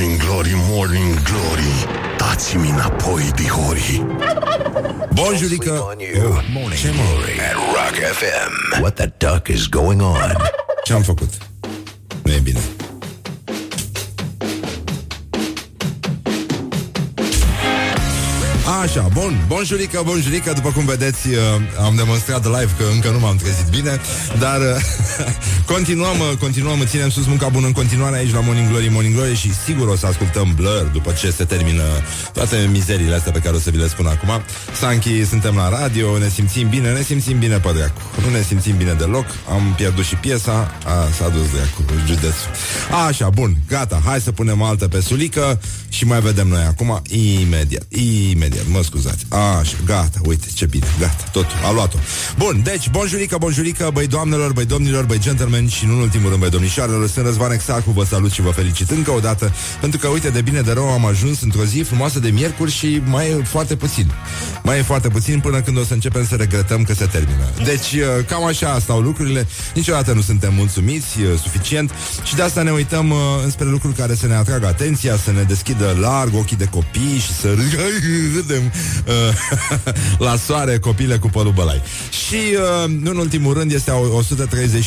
Morning Glory, Morning Glory Dați-mi înapoi, dihori Bonjurică oh, Morning Ce mă? Glory at Rock FM. What the duck is going on? Ce-am făcut? Nu e bine Așa, bun, bonjurică, bonjurică După cum vedeți, uh, am demonstrat live Că încă nu m-am trezit bine Dar uh, continuăm, uh, continuăm Ținem sus munca bună în continuare aici la Morning Glory Morning Glory și sigur o să ascultăm Blur După ce se termină toate mizeriile astea Pe care o să vi le spun acum Sanchi, suntem la radio, ne simțim bine Ne simțim bine pe dracu Nu ne simțim bine deloc Am pierdut și piesa a, S-a dus dracu, județul Așa, bun, gata, hai să punem altă pe sulică Și mai vedem noi acum Imediat, imediat mă scuzați. Așa, gata, uite, ce bine, gata, tot, a luat-o. Bun, deci, bonjurică, bonjurică, băi doamnelor, băi domnilor, băi gentlemen și nu în ultimul rând, băi domnișoarelor, sunt Răzvan Exacu, vă salut și vă felicit încă o dată, pentru că, uite, de bine de rău am ajuns într-o zi frumoasă de miercuri și mai e foarte puțin. Mai e foarte puțin până când o să începem să regretăm că se termină. Deci, uh, cam așa stau lucrurile, niciodată nu suntem mulțumiți uh, suficient și de asta ne uităm uh, înspre lucruri care să ne atragă atenția, să ne deschidă larg ochii de copii și să râdem vedem uh, la soare copile cu pălul bălai. Și, uh, în ultimul rând, este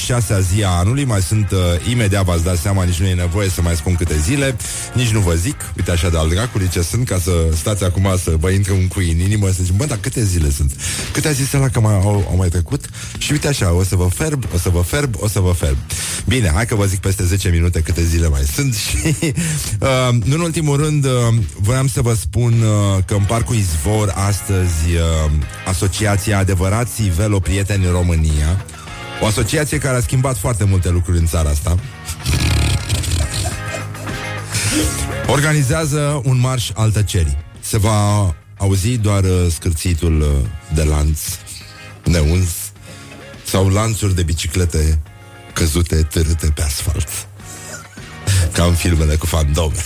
136-a zi a anului, mai sunt uh, imediat, v-ați dat seama, nici nu e nevoie să mai spun câte zile, nici nu vă zic, uite așa de al dracului ce sunt, ca să stați acum să vă intre un cui în inimă, să zic, bă, dar câte zile sunt? Câte a zis la că mai, au, au mai trecut? Și uite așa, o să vă ferb, o să vă ferb, o să vă ferb. Bine, hai că vă zic peste 10 minute câte zile mai sunt și, uh, în ultimul rând, uh, voiam să vă spun uh, că în parcul izvor astăzi uh, Asociația Adevărații Velo Prieteni România O asociație care a schimbat foarte multe lucruri în țara asta. Organizează un marș al tăcerii. Se va auzi doar uh, scârțitul uh, de lanț neuns Sau lanțuri de biciclete căzute, târâte pe asfalt. Ca în filmele cu fandome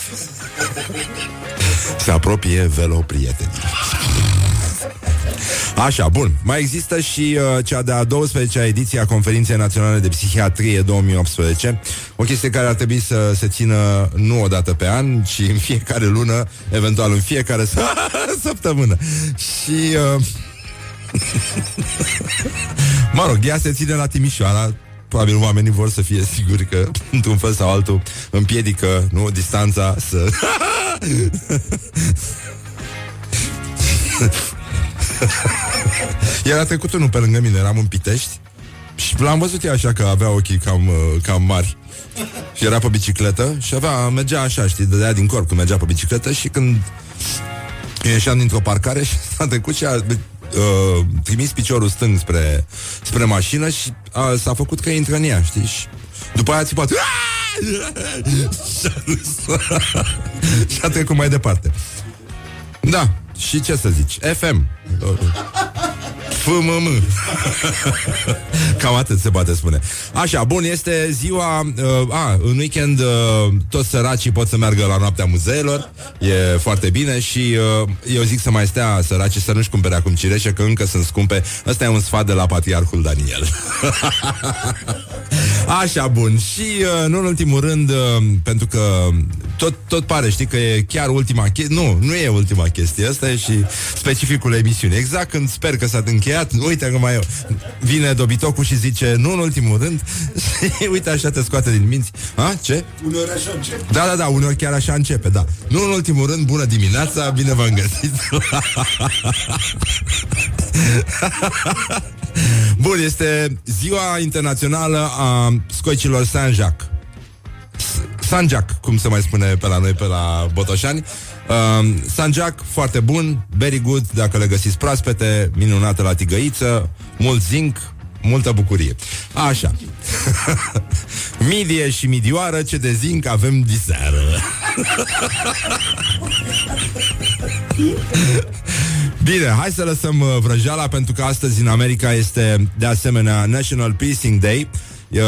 se apropie velo prietenii. Așa, bun. Mai există și uh, cea de-a 12-a ediție a Conferinței Naționale de Psihiatrie 2018, o chestie care ar trebui să se țină nu o dată pe an, ci în fiecare lună, eventual în fiecare săptămână. Și... Uh... mă rog, ea se ține la Timișoara, probabil oamenii vor să fie siguri că, într-un fel sau altul, împiedică, nu, distanța să... Era trecut unul pe lângă mine, eram în Pitești și l-am văzut eu așa că avea ochii cam, uh, cam mari și era pe bicicletă și avea, mergea așa, știi, dădea din corp când mergea pe bicicletă și când ieșeam dintr-o parcare și s-a trecut și a uh, trimis piciorul stâng spre, spre mașină și uh, s-a făcut că intră în ea, știi? Și după aia a țipat și a trecut mai departe. Da, și ce să zici? FM. FMM. Cam atât se poate spune. Așa, bun, este ziua... Uh, a, în weekend uh, toți săracii pot să meargă la noaptea muzeelor. E foarte bine și uh, eu zic să mai stea săracii să nu-și cumpere acum cireșe, că încă sunt scumpe. Ăsta e un sfat de la patriarhul Daniel. Așa, bun. Și, uh, nu în ultimul rând, uh, pentru că tot, tot pare, știi, că e chiar ultima chestie. Nu, nu e ultima chestie. Asta e și specificul emisiunii. Exact când sper că s-a încheiat, uite că mai vine dobitocul și zice, nu în ultimul rând, și uite așa te scoate din minți. A, ce? Uneori așa începe. Da, da, da, uneori chiar așa începe, da. Nu în ultimul rând, bună dimineața, bine v-am găsit. Bun, este ziua internațională a scoicilor Saint-Jacques. Saint-Jacques, cum se mai spune pe la noi, pe la Botoșani. Uh, Saint-Jacques, foarte bun, very good, dacă le găsiți proaspete, minunată la tigăiță, mult zinc, multă bucurie. Așa. Midie și midioară, ce de zinc avem diseară. Bine, hai să lăsăm uh, vrăjeala pentru că astăzi în America este de asemenea National Piecing Day. Uh,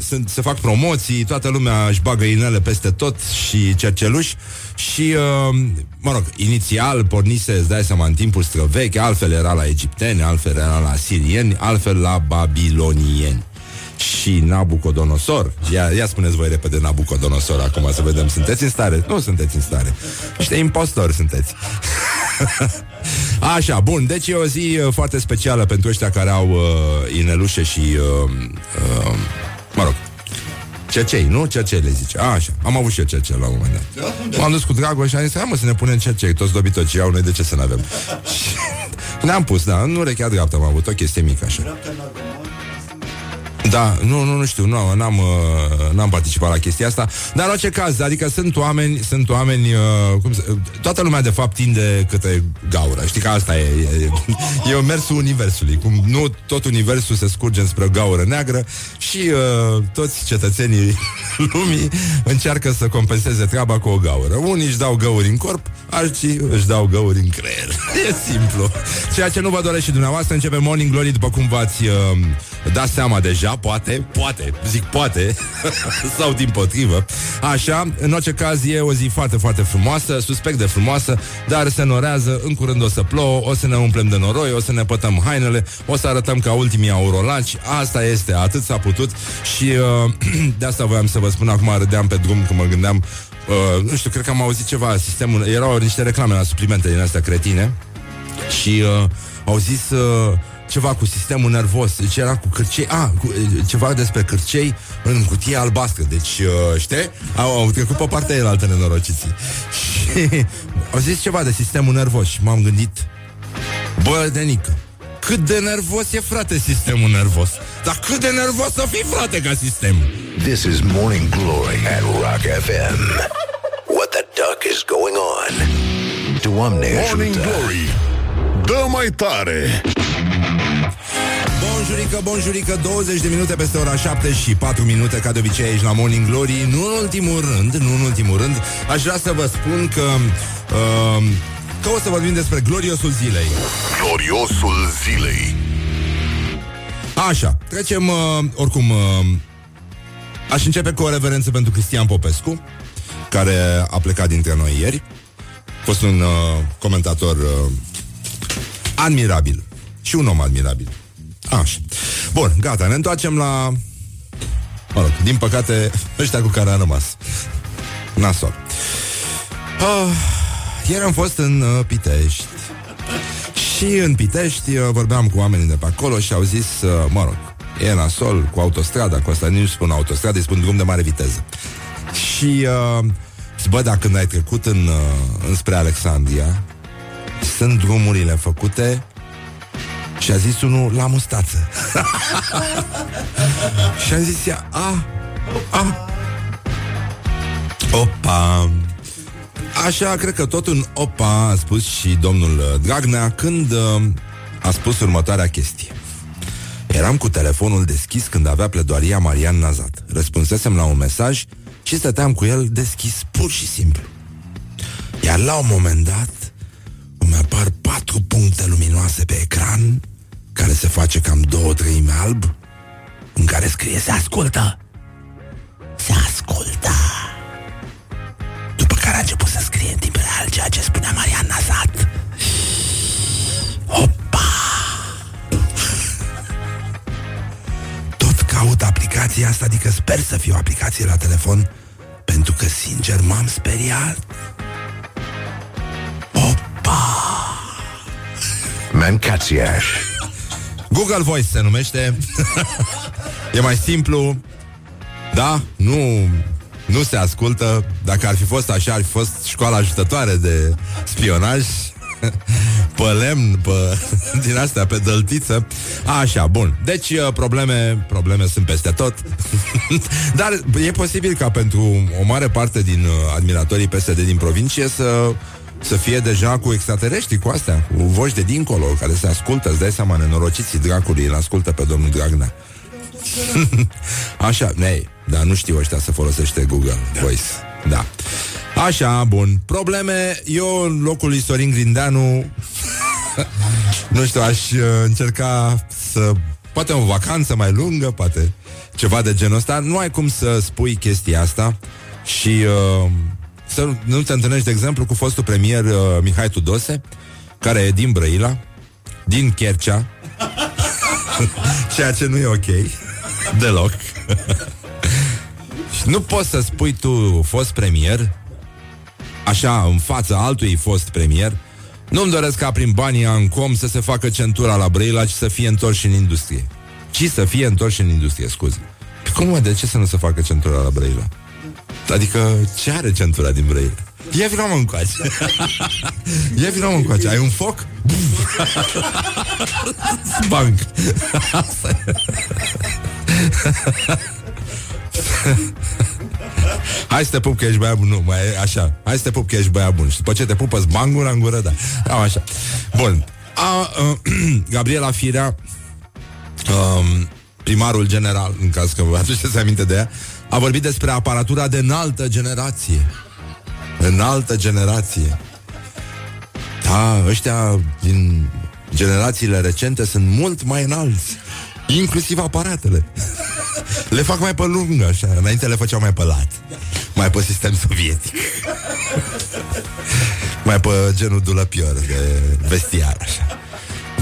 sunt, se fac promoții, toată lumea își bagă inele peste tot și cerceluși și, uh, mă rog, inițial pornise, îți dai seama, în timpul străvechi, altfel era la egipteni, altfel era la sirieni, altfel la babilonieni. și Nabucodonosor. Ia, ia spuneți voi repede Nabucodonosor acum să vedem. Sunteți în stare? Nu sunteți în stare. Niște impostori sunteți. Așa, bun, deci e o zi uh, foarte specială pentru ăștia care au uh, inelușe și uh, uh, mă rog, Cercei, nu? Cercei le zice. A, așa. Am avut și eu cercei la un moment dat. M-am dus cu Dragoș și am zis, hai mă să ne punem cercei, toți dobitoci au noi de ce să ne avem. și ne-am pus, da, în urechea dreaptă am avut o chestie mică așa. Da, nu, nu, nu știu, nu, n-am, uh, n-am participat la chestia asta, dar în orice caz, adică sunt oameni, sunt oameni, uh, cum să, toată lumea de fapt tinde către gaură, știi că asta e, e, e mersul universului, cum nu tot universul se scurge spre gaură neagră și uh, toți cetățenii lumii încearcă să compenseze treaba cu o gaură. Unii își dau găuri în corp, alții își dau găuri în creier. e simplu. Ceea ce nu vă dorește și dumneavoastră, începe Morning Glory, după cum v-ați uh, dat seama deja, poate, poate, zic poate, sau din potrivă. Așa, în orice caz e o zi foarte, foarte frumoasă, suspect de frumoasă, dar se norează, în curând o să plouă, o să ne umplem de noroi, o să ne pătăm hainele, o să arătăm ca ultimii aurolaci, asta este, atât s-a putut și uh, de asta voiam să vă spun, acum râdeam pe drum când mă gândeam, uh, nu știu, cred că am auzit ceva, sistemul, erau niște reclame la suplimente din astea cretine și uh, au zis... Uh, ceva cu sistemul nervos, deci era cu cârcei, a, cu, ceva despre cârcei în cutie albastră, deci, uh, știi? Au, au trecut pe partea elaltă nenorociții. Și au zis ceva de sistemul nervos și m-am gândit, bă, Denică, cât de nervos e, frate, sistemul nervos. Dar cât de nervos să fii, frate, ca sistem. This is Morning Glory at Rock FM. What the duck is going on? Doamne Morning ajută! Glory Dă mai tare Bonjurică, bonjurică, 20 de minute peste ora 7 și 4 minute ca de obicei aici la Morning Glory. Nu în ultimul rând, nu în ultimul rând, aș vrea să vă spun că uh, că o să vorbim despre gloriosul zilei. Gloriosul zilei Așa, trecem uh, oricum uh, aș începe cu o reverență pentru Cristian Popescu, care a plecat dintre noi ieri. A fost un uh, comentator uh, admirabil și un om admirabil. Așa. Bun, gata, ne întoarcem la... Mă rog, din păcate, ăștia cu care am rămas. Nasol. Ah, ieri am fost în uh, Pitești. Și în Pitești uh, vorbeam cu oamenii de pe acolo și au zis, uh, mă rog, e nasol cu autostrada, cu asta nici spun autostradă, îi spun drum de mare viteză. Și, uh, zic, bă, dacă când ai trecut în, uh, înspre Alexandria, sunt drumurile făcute și a zis unul la mustață. și am zis ea, a, a, opa. Așa, cred că tot un opa a spus și domnul uh, Dragnea când uh, a spus următoarea chestie. Eram cu telefonul deschis când avea pledoaria Marian Nazat. Răspunsesem la un mesaj și stăteam cu el deschis pur și simplu. Iar la un moment dat îmi apar patru puncte luminoase pe ecran care se face cam două treime alb în care scrie se ascultă. Se ascultă. După care a început să scrie în timp real ceea ce spunea Marian Nazat. Opa! Tot caut aplicația asta, adică sper să fie o aplicație la telefon, pentru că, sincer, m-am speriat. Mancațiaș. Google Voice se numește. E mai simplu. Da, nu Nu se ascultă. Dacă ar fi fost așa, ar fi fost școala ajutătoare de spionaj. Pe lemn, pe, din astea, pe dăltiță. Așa, bun. Deci uh, probleme, probleme sunt peste tot. Dar e posibil ca pentru o mare parte din uh, admiratorii PSD din provincie să să fie deja cu extraterestri, cu astea, cu voci de dincolo, care se ascultă, îți dai seama, nenorociții dracului, îl ascultă pe domnul Dragnea. Așa, nei, dar nu știu ăștia să folosește Google Voice. Da. Așa, bun. Probleme, eu în locul lui Sorin Grindeanu nu știu, aș uh, încerca să poate o vacanță mai lungă, poate ceva de genul ăsta. Nu ai cum să spui chestia asta și uh, să nu te întâlnești, de exemplu, cu fostul premier uh, Mihai Tudose, care e din Brăila, din Chercea, ceea ce nu e ok. Deloc. și nu poți să spui tu fost premier, așa, în fața altui fost premier, nu-mi doresc ca prin banii Ancom să se facă centura la Brăila, ci să fie întors în industrie. Ci să fie întors în industrie, scuze. Păi cum, mă, de ce să nu se facă centura la Brăila? Adică, ce are centura din Brăila? Ia vină mă încoace. Ia vină mă încoace. Ai un foc? Banc. Hai să te pup că ești băiat bun. Nu, mai e așa. Hai să te pup că ești băiat bun. Și după ce te pupă bangura în gură, da. Am așa. Bun. A, uh, Gabriela Firea um, Primarul general În caz că vă aduceți aminte de ea A vorbit despre aparatura de înaltă generație. Înaltă generație. Da, ăștia din generațiile recente sunt mult mai înalți. Inclusiv aparatele. Le fac mai pe lungă, așa. Înainte le făceau mai pe lat. Mai pe sistem sovietic. Mai pe genul dulăpior De vestiar, așa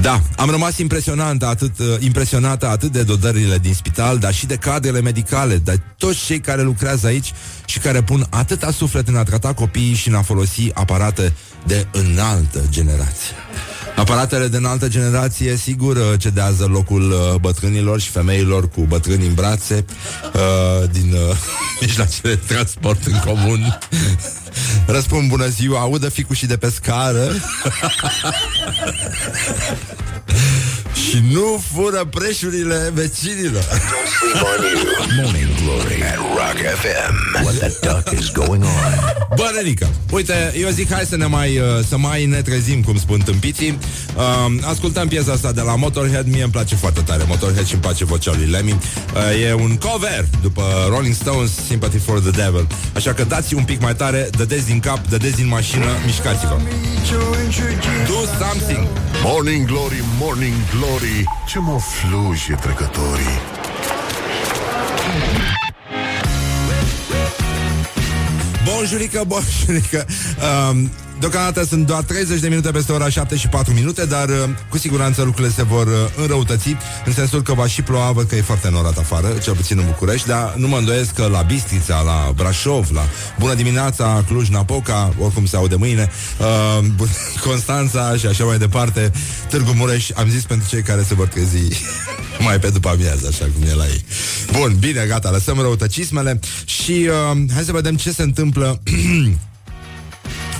da, am rămas impresionant atât, uh, impresionată atât de dodările din spital, dar și de cadrele medicale, de toți cei care lucrează aici și care pun atâta suflet în a trata copiii și în a folosi aparate de înaltă generație. Aparatele de înaltă generație, sigur, uh, cedează locul uh, bătrânilor și femeilor cu bătrâni în brațe uh, din uh, mijloacele de transport în comun. Răspund bună ziua, audă ficușii de pe scară Și nu fură preșurile vecinilor Morning Glory at Rock FM. What the duck is going on? Bă, Renica, uite, eu zic hai să ne mai, uh, să mai ne trezim, cum spun tâmpiții. Uh, Ascultăm piesa asta de la Motorhead. Mie îmi place foarte tare Motorhead și îmi place vocea lui Lemmy. Uh, E un cover după Rolling Stones Sympathy for the Devil. Așa că dați un pic mai tare, dădeți din cap, dădeți din mașină, mișcați-vă. Do something. Morning Glory, Morning Glory. Ce mă fluje trecătorii Bonjurică, bonjurică. Um, Deocamdată sunt doar 30 de minute peste ora 7 și 4 minute Dar uh, cu siguranță lucrurile se vor uh, înrăutăți În sensul că va și ploua Văd că e foarte norat afară, cel puțin în București Dar nu mă îndoiesc că la Bistrița, la Brașov La Bună dimineața, Cluj-Napoca Oricum se aude mâine uh, Constanța și așa mai departe Târgu Mureș, am zis pentru cei care se vor trezi Mai pe după amiază, așa cum e la ei. Bun, bine, gata, lăsăm răutăcismele Și uh, hai să vedem ce se întâmplă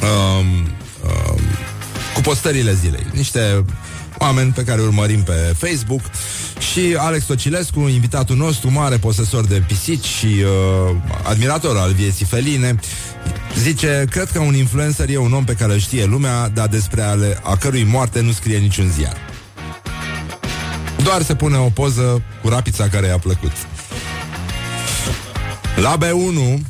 um, um, cu postările zilei. Niște oameni pe care urmărim pe Facebook și Alex Tocilescu, invitatul nostru, mare posesor de pisici și uh, admirator al vieții feline, zice, cred că un influencer e un om pe care îl știe lumea, dar despre ale, a cărui moarte nu scrie niciun ziar. Doar se pune o poză cu rapița care i-a plăcut. La B1,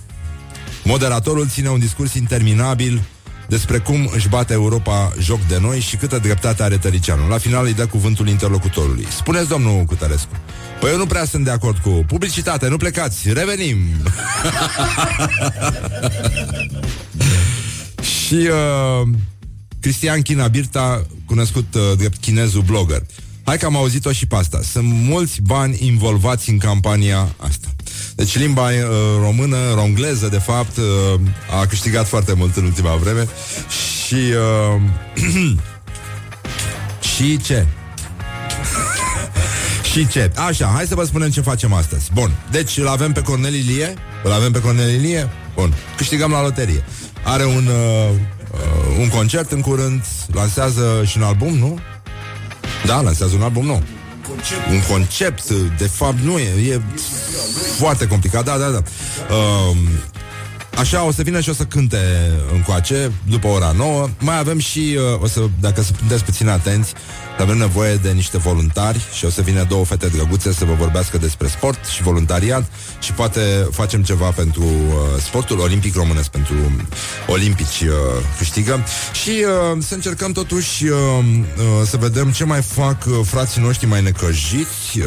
moderatorul ține un discurs interminabil despre cum își bate Europa joc de noi și câtă dreptate are Tăricianu. La final îi dă cuvântul interlocutorului. Spuneți, domnul Cutărescu. Păi eu nu prea sunt de acord cu publicitate, nu plecați, revenim. și uh, Cristian China Birta, cunoscut uh, drept chinezul blogger. Hai că am auzit-o și pe asta. Sunt mulți bani involvați în campania asta. Deci limba uh, română, rongleză, de fapt, uh, a câștigat foarte mult în ultima vreme. Și... Uh, și ce? și ce? Așa, hai să vă spunem ce facem astăzi. Bun, deci îl avem pe Cornel Ilie. Îl avem pe Cornel Ilie? Bun, câștigăm la loterie. Are un, uh, uh, un concert în curând, lansează și un album, nu? Da, lansează un album nou. Un concept, de fapt, nu e, e foarte complicat, da, da, da. Um, Așa, o să vină și o să cânte încoace După ora 9 Mai avem și, uh, o să, dacă sunteți puțin atenți Avem nevoie de niște voluntari Și o să vină două fete drăguțe Să vă vorbească despre sport și voluntariat Și poate facem ceva pentru uh, Sportul olimpic românesc Pentru olimpici uh, câștigă. Și uh, să încercăm totuși uh, uh, Să vedem ce mai fac uh, Frații noștri mai necăjiți uh,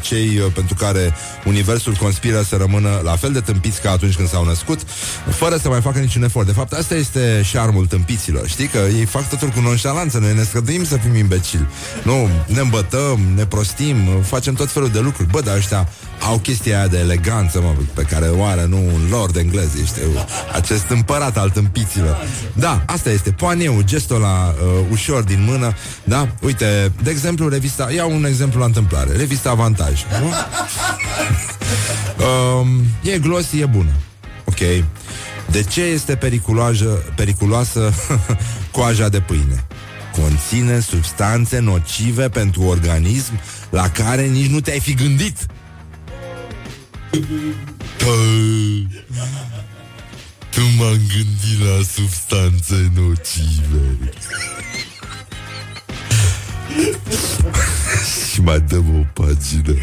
Cei uh, pentru care Universul conspiră să rămână La fel de tâmpiți ca atunci când s-au născut fără să mai facă niciun efort. De fapt, asta este șarmul tâmpiților. Știi că ei fac totul cu nonșalanță, noi ne scăduim să fim imbecili. Nu, ne îmbătăm, ne prostim, facem tot felul de lucruri. Bă, dar ăștia au chestia aia de eleganță, mă, pe care o are, nu un lord englez, ești acest împărat al tâmpiților. Da, asta este poaneu, gestul la uh, ușor din mână, da? Uite, de exemplu, revista, iau un exemplu la întâmplare, revista Avantaj, nu? um, e glossy, e bună. Ok. De ce este periculoasă, periculoasă coaja de pâine? Conține substanțe nocive pentru organism la care nici nu te-ai fi gândit. Tu m-am gândit la substanțe nocive. Și mai dăm o pagină.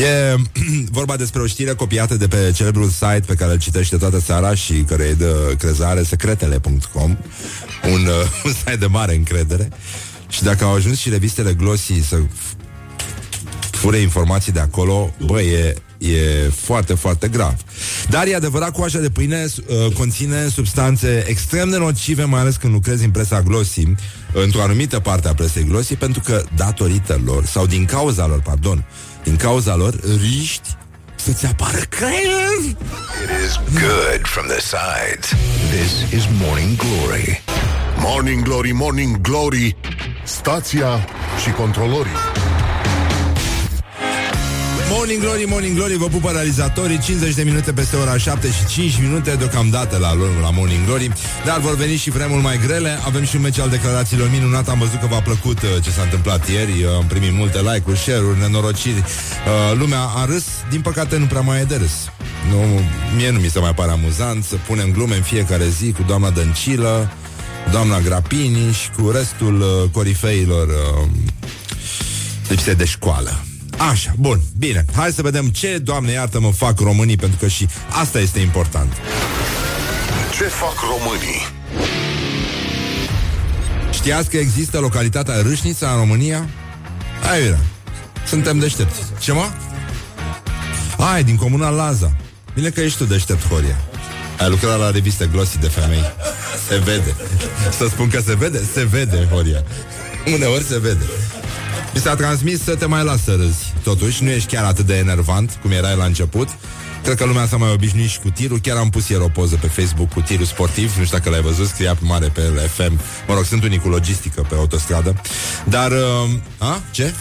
E vorba despre o știre copiată de pe celebrul site pe care îl citește toată seara și care e de crezare, secretele.com, un, uh, un site de mare încredere. Și dacă au ajuns și revistele Glossy să fure informații de acolo, bă, e, e foarte, foarte grav. Dar e adevărat, coaja de pâine uh, conține substanțe extrem de nocive, mai ales când lucrezi în presa Glossy, într-o anumită parte a presei Glossy, pentru că datorită lor, sau din cauza lor, pardon, din cauza lor, riști să-ți apară creier. It is good from the sides. This is Morning Glory. Morning Glory, Morning Glory Stația și controlorii Morning Glory, Morning Glory, vă pupă realizatorii 50 de minute peste ora 7 și 5 minute Deocamdată la, la Morning Glory. Dar vor veni și vremuri mai grele. Avem și un meci al declarațiilor minunat Am văzut că v-a plăcut uh, ce s-a întâmplat ieri. Uh, Am primit multe like-uri, share-uri, nenorociri. Uh, Lumea a râs, din păcate nu prea mai e de râs. Nu, Mie nu mi se mai pare amuzant Să punem glume în fiecare zi cu doamna Dăncilă Doamna Grapini și cu restul uh, corifeilor uh, lipse de școală Așa, bun, bine. Hai să vedem ce, Doamne iartă-mă, fac românii, pentru că și asta este important. Ce fac românii? Știați că există localitatea Râșnița în România? Hai, bine. Suntem deștepți. Ce, mă? Ai, din comuna Laza. Bine că ești tu deștept, Horia. Ai lucrat la reviste Glossy de femei. Se vede. Să spun că se vede? Se vede, Horia. Uneori se vede. Mi s-a transmis să te mai las să râzi. Totuși, nu ești chiar atât de enervant cum erai la început. Cred că lumea s-a mai obișnuit și cu tirul Chiar am pus ieri o poză pe Facebook cu tirul sportiv Nu știu dacă l-ai văzut, scria pe mare pe FM Mă rog, sunt unii cu logistică pe autostradă Dar, uh, a? Ce?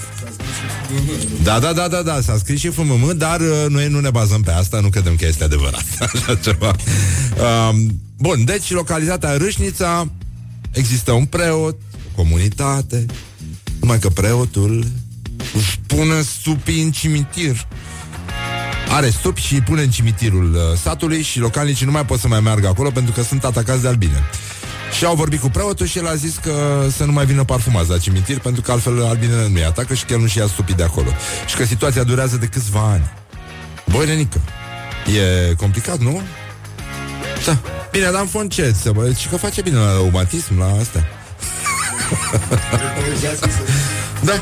Da, da, da, da, da, s-a scris și FMM Dar uh, noi nu ne bazăm pe asta Nu credem că este adevărat Așa ceva uh, Bun, deci localitatea Râșnița Există un preot, comunitate numai că preotul își pune stupii în cimitir. Are stupi și îi pune în cimitirul uh, satului și localnicii nu mai pot să mai meargă acolo pentru că sunt atacați de albine. Și au vorbit cu preotul și el a zis că să nu mai vină parfumați la cimitir pentru că altfel albinele nu-i atacă și că el nu-și ia stupii de acolo. Și că situația durează de câțiva ani. Băi, Renică, e complicat, nu? Da. Bine, dar în fond ce? Să bă, și că face bine la umatism, la asta. Da.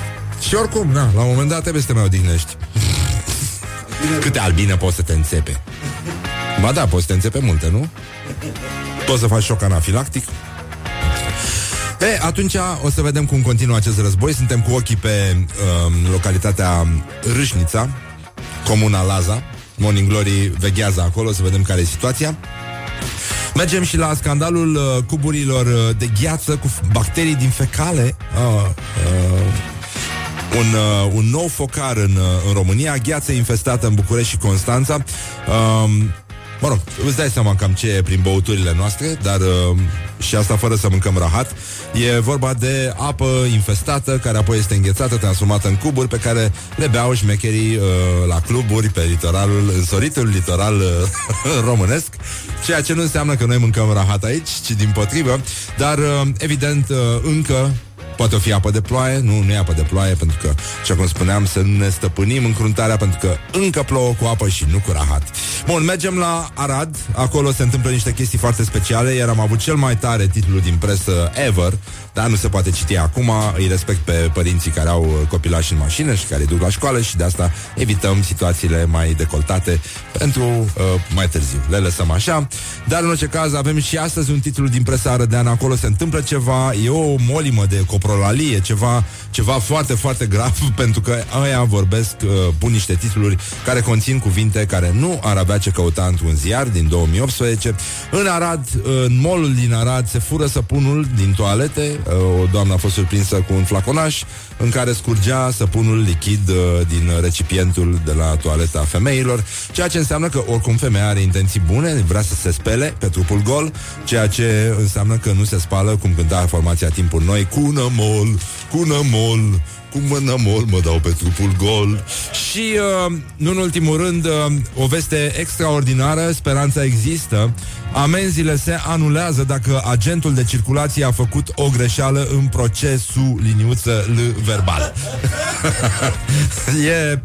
Și oricum, na, la un moment dat trebuie să te mai odihnești. Câte albine poți să te înțepe? Ba da, poți să te înțepe multe, nu? Poți să faci șoc anafilactic. E, atunci o să vedem cum continuă acest război. Suntem cu ochii pe um, localitatea Râșnița, comuna Laza. Morning Glory veghează acolo să vedem care e situația. Mergem și la scandalul uh, cuburilor uh, de gheață cu bacterii din fecale. Uh, uh, un, uh, un nou focar în, uh, în România, gheață infestată în București și Constanța. Uh, Mă rog, îți dai seama cam ce e prin băuturile noastre, dar uh, și asta fără să mâncăm rahat. E vorba de apă infestată, care apoi este înghețată, transformată în cuburi, pe care le beau șmecherii uh, la cluburi pe litoralul, însoritul litoral uh, românesc, ceea ce nu înseamnă că noi mâncăm rahat aici, ci din potrivă, dar uh, evident uh, încă Poate o fi apă de ploaie, nu, nu e apă de ploaie, pentru că, așa cum spuneam, să ne stăpânim încruntarea, pentru că încă plouă cu apă și nu cu rahat. Bun, mergem la Arad, acolo se întâmplă niște chestii foarte speciale, iar am avut cel mai tare titlu din presă ever, dar nu se poate citi acum, îi respect pe părinții care au copilași în mașină și care îi duc la școală și de asta evităm situațiile mai decoltate pentru uh, mai târziu. Le lăsăm așa, dar în orice caz avem și astăzi un titlu din presa arădeană, acolo se întâmplă ceva, e o molimă de coprolalie, ceva, ceva foarte, foarte grav, pentru că aia vorbesc, uh, pun niște titluri care conțin cuvinte care nu ar avea ce căuta într-un ziar din 2018. În Arad, în molul din Arad, se fură săpunul din toalete, uh, o doamnă a fost surprinsă cu un flaconaș în care scurgea săpunul lichid uh, din recipientul de la toaleta femeilor, ceea ce înseamnă că oricum femeia are intenții bune, vrea să se spele pe trupul gol, ceea ce înseamnă că nu se spală, cum cânta formația timpul noi, cu nămol, cu nămol, cu mâna mol mă dau pe trupul gol Și, uh, nu în ultimul rând, uh, o veste extraordinară Speranța există Amenziile se anulează dacă agentul de circulație a făcut o greșeală în procesul liniuță L verbal. e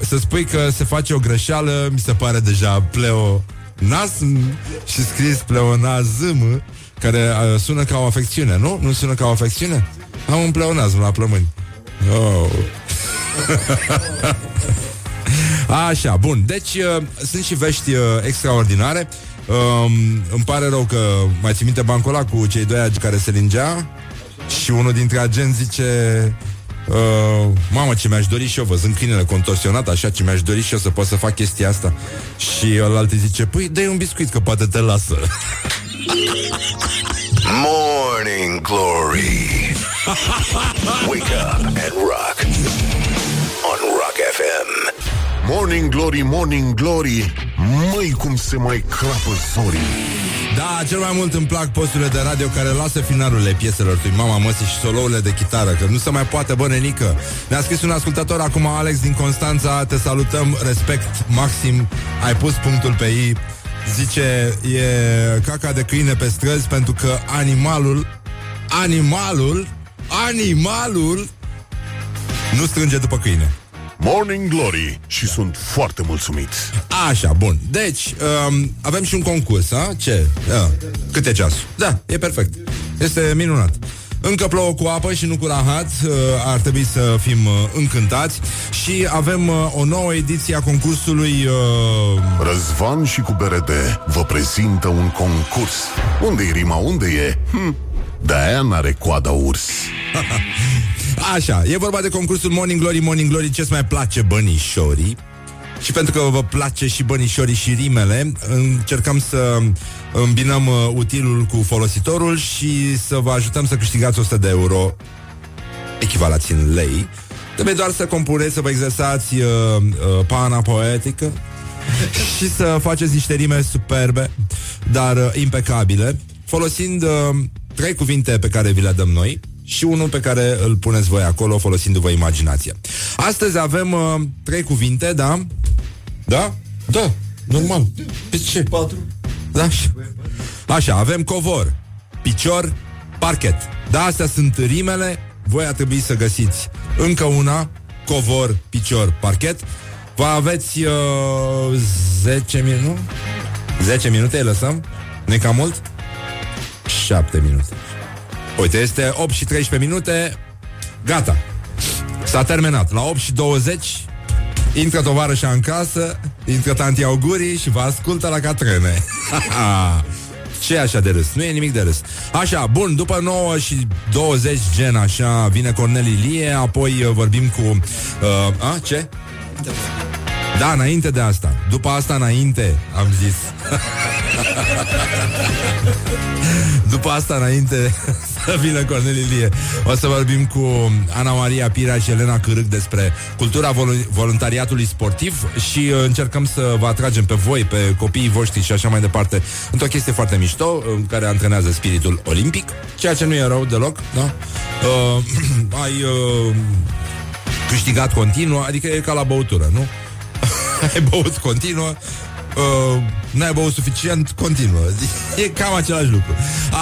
să spui că se face o greșeală, mi se pare deja pleo nasm și scris pleonazm, care uh, sună ca o afecțiune, nu? Nu sună ca o afecțiune? Am un pleonazm la plămâni. Oh. Așa, bun. Deci uh, sunt și vești uh, extraordinare. Um, îmi pare rău că mai țin minte bancul ăla cu cei doi agi care se lingea și unul dintre agenți zice uh, Mamă, ce mi-aș dori și eu Văzând câinele contorsionat așa Ce mi-aș dori și eu să pot să fac chestia asta Și ălalt zice Păi dă un biscuit că poate te lasă Morning Glory. Wake up and rock. On Rock FM. Morning Glory, Morning Glory Măi cum se mai crapă zorii Da, cel mai mult îmi plac posturile de radio care lasă finalurile pieselor lui Mama Măsii și solourile de chitară, că nu se mai poate, bă, nenică. Ne-a scris un ascultător acum, Alex din Constanța, te salutăm, respect maxim, ai pus punctul pe ei. Zice, e caca de câine pe străzi pentru că animalul, animalul, animalul nu strânge după câine. Morning Glory Și sunt foarte mulțumit Așa, bun. Deci, um, avem și un concurs, a? Ce? Da. Câte ceasul? Da, e perfect. Este minunat. Încă plouă cu apă și nu cu rahat uh, Ar trebui să fim uh, încântați. Și avem uh, o nouă ediție a concursului uh, Răzvan și cu BRD Vă prezintă un concurs. Unde-i rima, unde e? Hm, de-aia n-are coada urs. Așa, e vorba de concursul Morning Glory, Morning Glory Ce-ți mai place bănișorii? Și pentru că vă place și bănișorii și rimele, încercăm să îmbinăm uh, utilul cu folositorul și să vă ajutăm să câștigați 100 de euro echivalați în lei. Trebuie doar să compuneți, să vă exersați uh, uh, pana poetică și să faceți niște rime superbe, dar uh, impecabile, folosind uh, trei cuvinte pe care vi le dăm noi și unul pe care îl puneți voi acolo folosindu-vă imaginația. Astăzi avem uh, trei cuvinte, da? Da? Da, normal. Pe ce? Patru. Da. Așa, avem covor, picior, parchet. Da, astea sunt rimele. Voi a trebui să găsiți încă una, covor, picior, parchet. Vă aveți uh, 10 minute? 10 minute îi lăsăm? nu cam mult? 7 minute. Uite, este 8 și 13 minute. Gata. S-a terminat. La 8 și 20 intră tovarășa în casă, intră tanti augurii și vă ascultă la catrene. Ce e așa de râs? Nu e nimic de râs. Așa, bun, după 9 și 20 gen așa, vine Cornel Ilie, apoi uh, vorbim cu... Uh, a, ce? Da, înainte de asta. După asta înainte, am zis. După asta înainte să vină Cornel Ilie. O să vorbim cu Ana Maria Pira și Elena Cârâc despre cultura vol- voluntariatului sportiv și uh, încercăm să vă atragem pe voi, pe copiii voștri și așa mai departe, într-o chestie foarte mișto, în care antrenează spiritul olimpic, ceea ce nu e rău deloc, da? Uh, ai uh, câștigat continuu, adică e ca la băutură, nu? ai băut continuă, uh, n-ai băut suficient, continuă. E cam același lucru.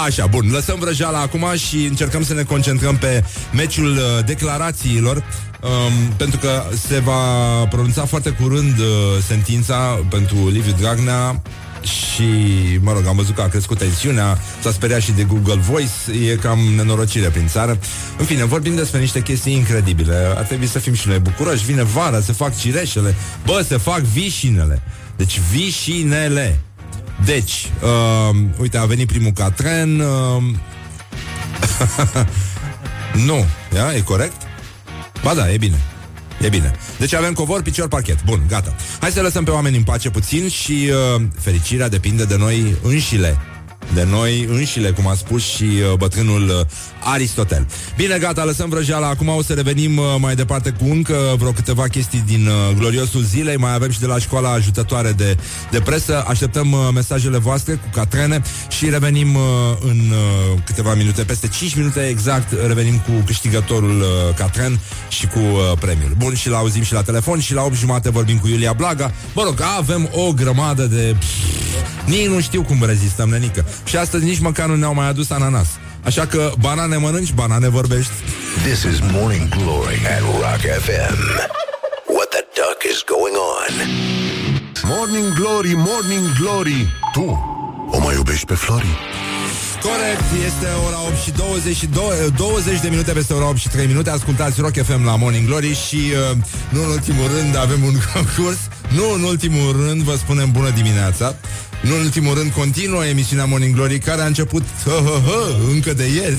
Așa, bun, lăsăm vrăjeala acum și încercăm să ne concentrăm pe meciul uh, declarațiilor, um, pentru că se va pronunța foarte curând uh, sentința pentru Liviu Dragnea și, mă rog, am văzut că a crescut tensiunea, s-a speriat și de Google Voice, e cam nenorocire prin țară. În fine, vorbim despre niște chestii incredibile. Ar trebui să fim și noi bucuroși. Vine vara, se fac cireșele, bă, se fac vișinele. Deci vișinele. Deci, uh, uite, a venit primul catren. Uh, nu, ia, e corect? Ba da, e bine. E bine. Deci avem covor, picior, parchet. Bun, gata. Hai să lăsăm pe oameni în pace puțin și uh, fericirea depinde de noi înșile de noi înșile, cum a spus și uh, bătrânul uh, Aristotel. Bine, gata, lăsăm vrăjeala. Acum o să revenim uh, mai departe cu încă vreo câteva chestii din uh, gloriosul zilei. Mai avem și de la școala ajutătoare de, de presă. Așteptăm uh, mesajele voastre cu catrene și revenim uh, în uh, câteva minute, peste 5 minute exact, revenim cu câștigătorul uh, catren și cu uh, premiul. Bun, și la auzim și la telefon și la 8 jumate vorbim cu Iulia Blaga. Mă rog, avem o grămadă de... Nici nu știu cum rezistăm, nenică. Și astăzi nici măcar nu ne-au mai adus ananas. Așa că banane mănânci, banane vorbești. This is Morning Glory at Rock FM. What the duck is going on? Morning Glory, Morning Glory Tu o mai iubești pe Flori? Corect, este ora 8 și 22, 20 de minute peste ora 8 și 3 minute Ascultați Rock FM la Morning Glory Și uh, nu în ultimul rând avem un concurs Nu în ultimul rând vă spunem bună dimineața nu în ultimul rând continuă emisiunea Morning Glory Care a început hă, hă, hă, încă de ieri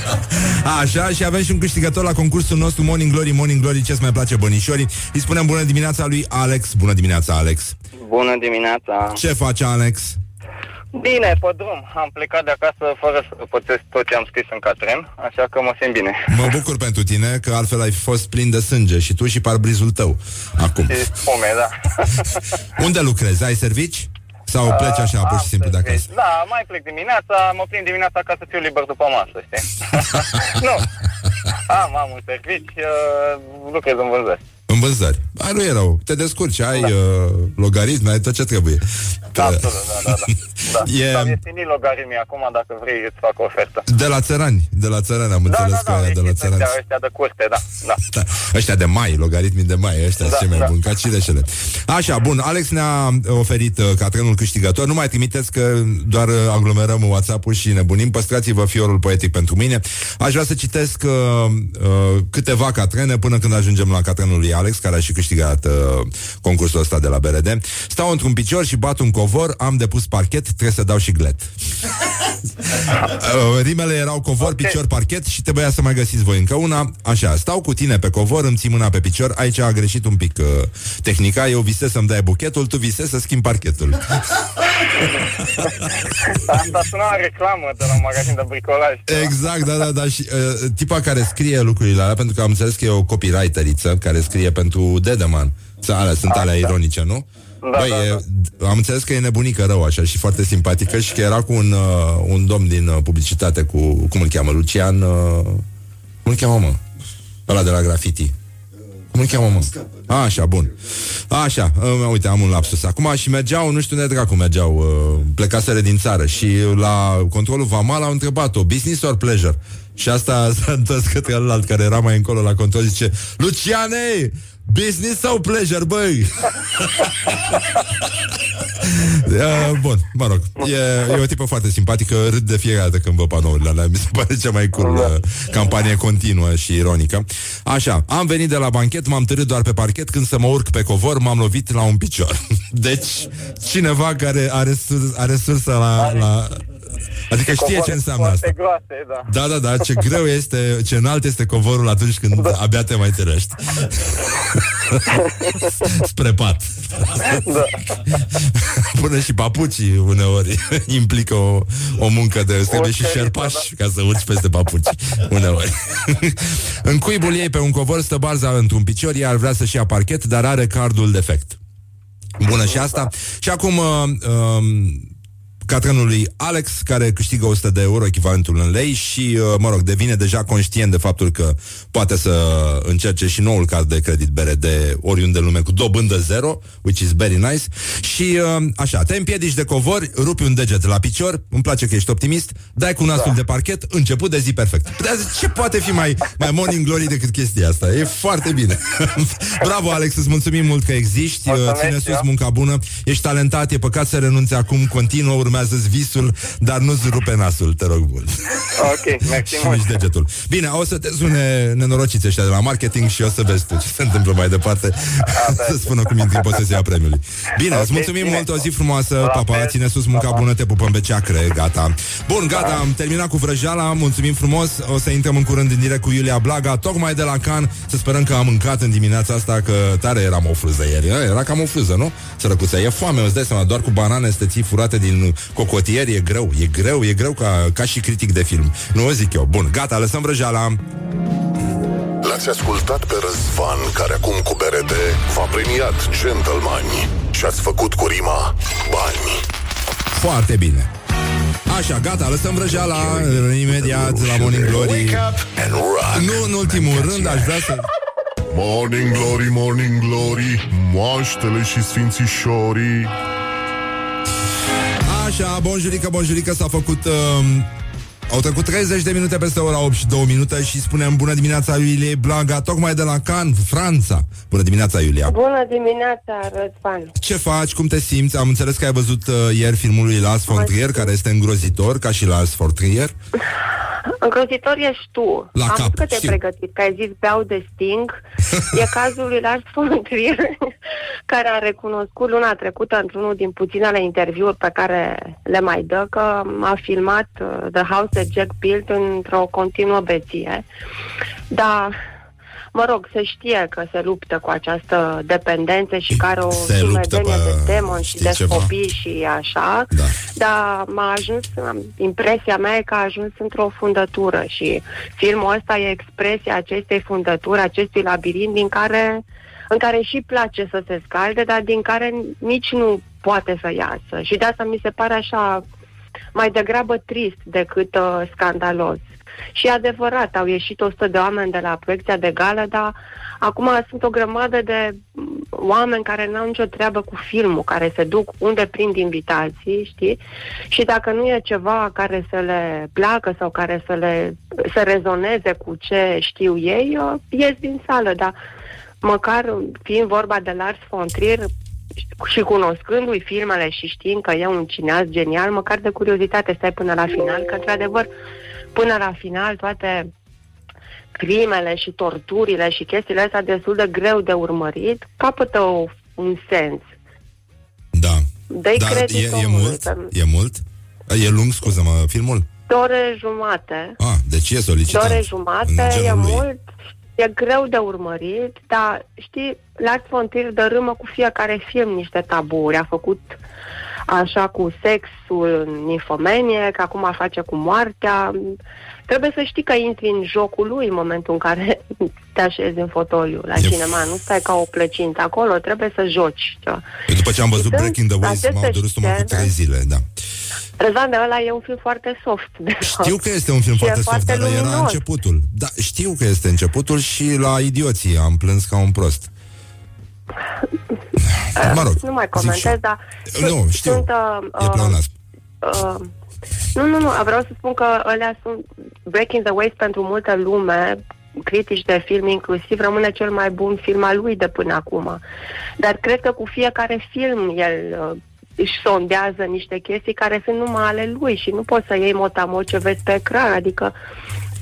Așa, și avem și un câștigător la concursul nostru Morning Glory, Morning Glory, ce-ți mai place bănișorii Îi spunem bună dimineața lui Alex Bună dimineața, Alex Bună dimineața! Ce face Alex? Bine, pe drum. Am plecat de acasă fără să pățesc tot ce am scris în catren, așa că mă simt bine. Mă bucur pentru tine că altfel ai fost plin de sânge și tu și parbrizul tău acum. Și spome, da. Unde lucrezi? Ai servici? Sau pleci așa, pur și Am simplu de acasă? servici. Da, mai plec dimineața, mă prind dimineața ca să fiu liber după masă, știi? nu. Am, am un servici, uh, lucrez în vânzări. În vânzări. Ai, nu e rău. Te descurci, ai da. uh, logaritmi, ai tot ce trebuie. Da, absolut, da, da, da. da. E- E... Am ieftinit logaritmii acum, dacă vrei, îți fac o ofertă. De la țărani, de la țărani, am Da, înțeles da, că da, e de la ăștia, țărani. ăștia de curte, da, da. Da, ăștia de mai, logaritmii de mai, ăștia da, Da, cei mai da. buni, ca cireșele. Așa, bun, Alex ne-a oferit uh, catrenul câștigător. Nu mai trimiteți că doar uh, aglomerăm WhatsApp-ul și nebunim. Păstrați-vă fiorul poetic pentru mine. Aș vrea să citesc uh, uh, câteva catrene până când ajungem la catrenul lui Alex, care a și câștigat uh, concursul ăsta de la BRD. Stau într-un picior și bat un covor, am depus parchet, trebuie să dau și glet. Uh, Rimele erau covor, Ok. picior, parchet și trebuia să mai găsiți voi încă una. Așa, stau cu tine pe covor, îmi ții mâna pe picior. Aici a greșit un pic uh, tehnica. Eu visez să-mi dai buchetul, tu visezi să schimbi parchetul. Asta sună la reclamă de la un magazin de bricolaj. Exact, da, da, da. Și uh, tipa care scrie lucrurile alea, pentru că am înțeles că e o copywriteriță care scrie pentru Dedeman. Să alea sunt alea ironice, nu? Da, Băi, da, e, am înțeles că e nebunică rău așa și foarte simpatică și că era cu un, uh, un domn din uh, publicitate cu, cum îl cheamă, Lucian, uh, cum îl cheamă, mă? Ăla de la graffiti. Cum îl cheamă, mă? A, așa, bun. Așa, uh, uite, am un lapsus. Acum și mergeau, nu știu unde dracu mergeau, uh, plecaseră din țară și la controlul vamal au întrebat-o, business or pleasure? Și asta s-a întors către alt care era mai încolo la control, zice, Luciane, business sau pleasure, băi? Uh, bun, mă rog e, e o tipă foarte simpatică Râd de fiecare dată când văd panourile alea Mi se pare cea mai cool uh, campanie continuă și ironică. Așa, am venit de la banchet M-am târât doar pe parchet Când să mă urc pe covor M-am lovit la un picior. Deci, cineva care are, sur, are sursa la, la... Adică știe ce Covoare înseamnă asta Foarte groase, da. da, da, da, ce greu este, ce înalt este covorul atunci când da. abia te mai târești. Spre pat. da. Până și papucii uneori implică o, o muncă de... Îți trebuie și ceriță, șerpaș ca să urci peste papuci uneori. în cuibul ei pe un covor stă barza într-un picior, ea ar vrea să-și ia parchet, dar are cardul defect. Bună și asta. Și acum... Uh, um, catranului Alex, care câștigă 100 de euro, echivalentul în lei și, uh, mă rog, devine deja conștient de faptul că poate să încerce și noul card de credit BRD oriunde în lume cu dobândă zero, which is very nice. Și uh, așa, te împiedici de covori, rupi un deget la picior, îmi place că ești optimist, dai cu nasul da. de parchet, început de zi perfect. Dar ce poate fi mai, mai morning glory decât chestia asta? E foarte bine. Bravo, Alex, îți mulțumim mult că existi, Mulțumesc, ține sus eu. munca bună, ești talentat, e păcat să renunți acum, continuă, urmează visul, dar nu-ți rupe nasul, te rog mult. Ok, mersi Și mult. nici degetul. Bine, o să te sune nenorociți ăștia de la marketing și o să vezi tu ce se întâmplă mai departe. da. să spună cum intri în posesia premiului. Bine, Ok, îți mulțumim bine. mult, o zi frumoasă, La papa, fel. ține sus munca Pa, pa. bună, te pupăm pe ceacre, gata. Bun, gata, am terminat cu vrăjeala, mulțumim frumos, o să intrăm în curând în direct cu Iulia Blaga, tocmai de la Can, să sperăm că am mâncat în dimineața asta, că tare eram o fruză ieri, era cam o fruză, nu? Sărăcuța, e foame, îți dai seama, doar cu banane să te ții furate din cocotier, e greu, e greu, e greu ca, ca și critic de film. Nu o zic eu. Bun, gata, lăsăm vrăjeala. L-ați ascultat pe Răzvan, care acum cu BRD v-a premiat gentlemani și ați făcut cu rima bani. Foarte bine. Așa, gata, lăsăm vrăjeala imediat la Morning Glory. Wake up and rock. Nu în ultimul rând, aș vrea să... Morning Glory, Morning Glory, moaștele și sfințișorii. Așa, bonjurică, bonjurică, s-a făcut... Uh, au trecut 30 de minute peste ora 8 și 2 minute și spunem bună dimineața Iuliei Blaga, tocmai de la Cannes, Franța. Bună dimineața, Iulia. Bună dimineața, Răzvan. Ce faci? Cum te simți? Am înțeles că ai văzut uh, ieri filmul lui Lars von Trier, care este îngrozitor, ca și Lars von Trier. Îngrozitor ești tu. La Am cap, văzut că te-ai știu. pregătit, că ai zis beau de sting. e cazul lui Lars von Trier, care a recunoscut luna trecută într-unul din puținele interviuri pe care le mai dă că a filmat uh, The House that Jack Built într-o continuă beție. Dar Mă rog, să știe că se luptă cu această dependență și că are o Se luptă sumedenie pe- de demoni și știi de ceva? copii și așa. Da. Dar m-a ajuns, am- impresia mea e că a ajuns într-o fundătură și filmul ăsta e expresia acestei fundături, acestui labirint din care, în care și place să se scalde, dar din care nici nu poate să iasă. Și de asta mi se pare așa mai degrabă trist decât uh, scandalos. Și e adevărat, au ieșit 100 de oameni de la proiecția de gală, dar acum sunt o grămadă de mm, oameni care n-au nicio treabă cu filmul, care se duc unde prind invitații, știi? Și dacă nu e ceva care să le placă sau care să le să rezoneze cu ce știu ei, uh, ies din sală, dar măcar fiind vorba de Lars von Trier, și cunoscându-i filmele și știind că e un cineast genial, măcar de curiozitate stai până la final, că într-adevăr până la final toate crimele și torturile și chestiile astea destul de greu de urmărit, capătă o, un sens. Da. Dă-i Dar credit e, e omului, mult? că- E mult? E lung, scuză-mă, filmul? Două ore jumate. Ah, deci e solicitant. Două ore În jumate, e genul lui. mult, e greu de urmărit, dar știi, Lars von Trier dărâmă cu fiecare film niște taburi. A făcut așa cu sexul în nifomenie, că acum face cu moartea. Trebuie să știi că intri în jocul lui în momentul în care te așezi în fotoliu la E- cinema. Nu stai ca o plăcintă acolo, trebuie să joci. ceva. Eu după ce am văzut Sunt Breaking the Waves, aceste m-au durut stomac cu scene- trei zile, da. Răzvan, de ăla e un film foarte soft. De fapt. Știu că este un film Și e foarte soft, dar foarte era luminos. începutul. Da, știu că este începutul și la idioții am plâns ca un prost. Mă rog, nu mai zic și comentez, eu. dar Nu, știu. sunt, uh, E pleonasm. uh, nu, nu, nu, vreau să spun că alea sunt Breaking the Waves pentru multă lume, critici de film inclusiv, rămâne cel mai bun film al lui de până acum. Dar cred că cu fiecare film el uh, își sondează niște chestii care sunt numai ale lui și nu poți să iei motamot ce vezi pe ecran, adică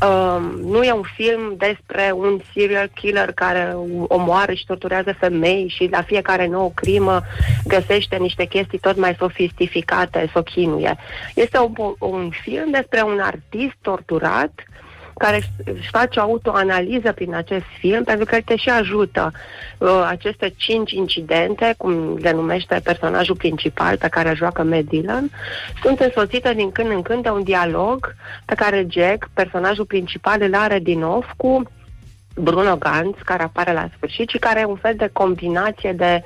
Uh, nu e un film despre un serial killer care omoară și torturează femei și la fiecare nouă crimă găsește niște chestii tot mai sofistificate să o chinuie. Este un, un film despre un artist torturat care își- își face o autoanaliză prin acest film, pentru că te și ajută uh, aceste cinci incidente, cum le numește personajul principal pe care îl joacă Matt Dillon, sunt însoțite din când în când de un dialog pe care Jack, personajul principal, îl are din nou cu Bruno Ganz, care apare la sfârșit și care e un fel de combinație de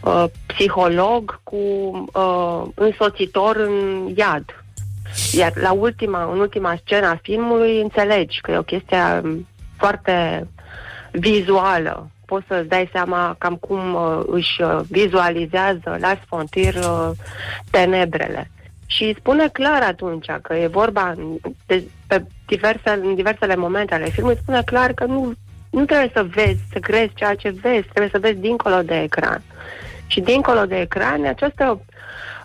uh, psiholog cu uh, însoțitor în iad. Iar la ultima, în ultima scenă a filmului înțelegi că e o chestie um, foarte vizuală. Poți să-ți dai seama cam cum uh, își uh, vizualizează la Fontir uh, tenebrele. Și spune clar atunci că e vorba de, pe diverse, în diversele momente ale filmului, spune clar că nu, nu trebuie să vezi, să crezi ceea ce vezi, trebuie să vezi dincolo de ecran. Și dincolo de ecran, această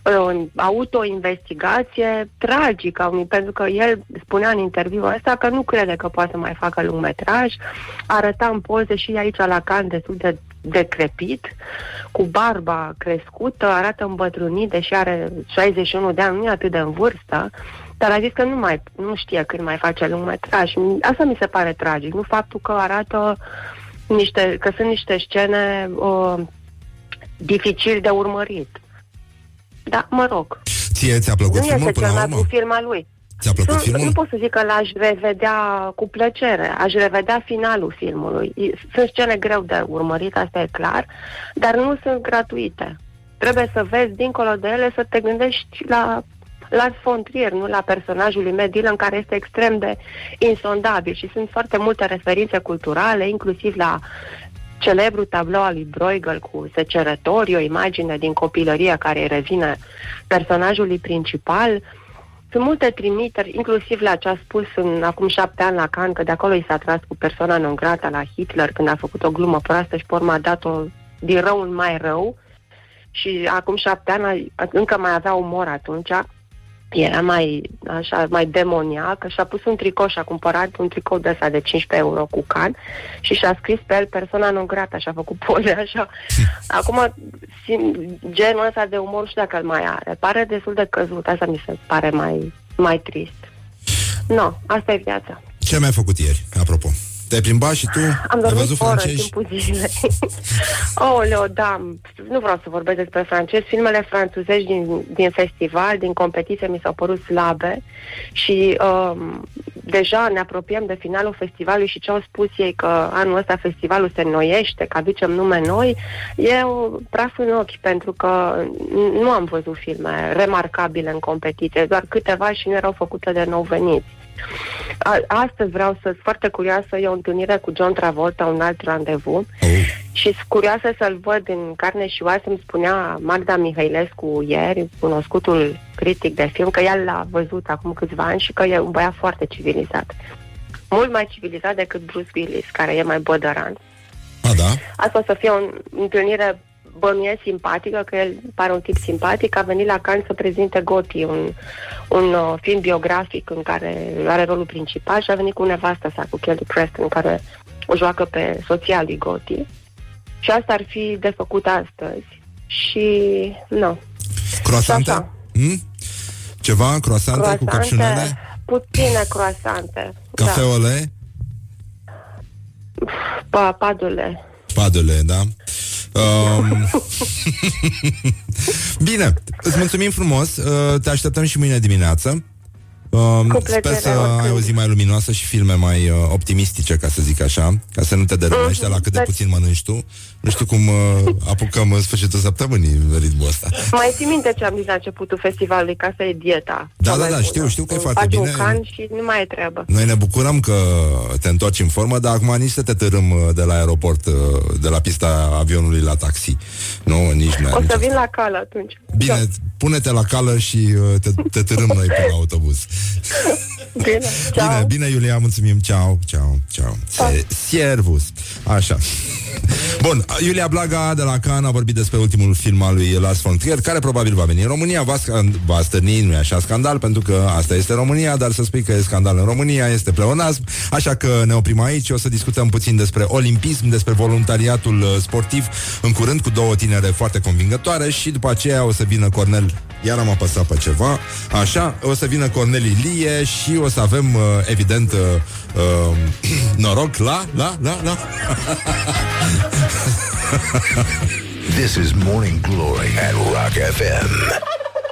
uh, autoinvestigație tragică, pentru că el spunea în interviul ăsta că nu crede că poate să mai facă lungmetraj, arăta în poze și aici la can destul de decrepit, cu barba crescută, arată îmbătrânit, deși are 61 de ani, nu e atât de în vârstă, dar a zis că nu, mai, nu știe când mai face lungmetraj. Asta mi se pare tragic, nu faptul că arată niște, că sunt niște scene uh, dificil de urmărit. Da, mă rog. Ție ți-a plăcut nu filmul este până cel la mai urmă? bun film al lui. Ți-a plăcut Nu, filmul? nu pot să zic că l-aș revedea cu plăcere. Aș revedea finalul filmului. Sunt scene greu de urmărit, asta e clar, dar nu sunt gratuite. Trebuie să vezi dincolo de ele, să te gândești la la Fontrier, nu la personajul lui Matt Dillon, care este extrem de insondabil și sunt foarte multe referințe culturale, inclusiv la celebrul tablou al lui Bruegel cu secerători, o imagine din copilărie care îi revine personajului principal. Sunt multe trimiteri, inclusiv la ce a spus în, acum șapte ani la Cannes, că de acolo i s-a tras cu persoana non grata la Hitler când a făcut o glumă proastă și pe urmă a dat-o din rău în mai rău. Și acum șapte ani a- încă mai avea umor atunci era mai, așa, mai demoniac și a pus un tricou și a cumpărat un tricou de ăsta de 15 euro cu can și și-a scris pe el persoana non grata și a făcut poze așa. Acum, sim, genul ăsta de umor nu știu dacă îl mai are. Pare destul de căzut, asta mi se pare mai, mai trist. Nu, no, asta e viața. Ce mi-ai făcut ieri, apropo? Te-ai plimbat și tu? Am Ai dormit văzut o oră în francezi? timpul zilei. oh, Leo, da, nu vreau să vorbesc despre francez. Filmele franțuzești din, din festival, din competiție, mi s-au părut slabe și um, deja ne apropiem de finalul festivalului și ce au spus ei că anul ăsta festivalul se înnoiește, că aducem nume noi, e o praf în ochi, pentru că nu am văzut filme remarcabile în competiție, doar câteva și nu erau făcute de nou veniți. A- Astăzi vreau să sunt foarte curioasă, e o întâlnire cu John Travolta, un alt randevu Oh. și sunt curioasă să-l văd în carne și oase. Îmi spunea Magda Mihailescu ieri, cunoscutul critic de film, că el l-a văzut acum câțiva ani și că e un băiat foarte civilizat. Mult mai civilizat decât Bruce Willis, care e mai bădăran. A, da? Asta o să fie o întâlnire bănuiesc simpatică, că el pare un tip simpatic, a venit la Cannes să prezinte Goti, un, un uh, film biografic în care are rolul principal și a venit cu nevasta sa, cu Kelly Preston, care o joacă pe soția lui Goti. Și asta ar fi de făcut astăzi. Și, nu, Croasante? Așa. Hmm? Ceva? Croasante cu căpșunele? puține croasante. Da. Cafeole? Pa, padule. Padule, da? Um... Bine, îți mulțumim frumos uh, Te așteptăm și mâine dimineață Um, Cu sper plăcere, să oricând. ai o zi mai luminoasă și filme mai uh, optimistice, ca să zic așa, ca să nu te derâmești Mhm, la cât de da. puțin mănânci tu. Nu știu cum uh, apucăm în sfârșitul săptămânii în ritmul ăsta. Mai ții minte ce am zis la începutul festivalului, ca să e dieta. Da, cea da, mai da, bună. știu, știu că e foarte Faci bine. un can și nu mai e treabă. Noi ne bucurăm că te întorci în formă, dar acum nici să te târâm uh, de la aeroport, uh, de la pista avionului la taxi. Nu, nici nu. O să vin la cal atunci. Bine, Da. pune-te la cală și uh, te, te târâm noi pe la autobuz. Bine, ciao. Bine, bine, Iulia, mulțumim. Ciao, ciao, ciao. Se, servus. Așa. Bun, Iulia Blaga de la Can a vorbit despre ultimul film al lui Lars von Trier, care probabil va veni în România, va, scan- va stârni, nu e așa scandal, pentru că asta este România, dar să spui că e scandal în România este pleonasm, așa că ne oprim aici, o să discutăm puțin despre olimpism, despre voluntariatul uh, sportiv, în curând cu două tinere foarte convingătoare și după aceea o să vină Cornel iar am apăsat pe ceva Așa, o să vină Cornel Ilie Și o să avem, uh, evident uh, uh, Noroc la, la, la, la This is Morning Glory at Rock FM.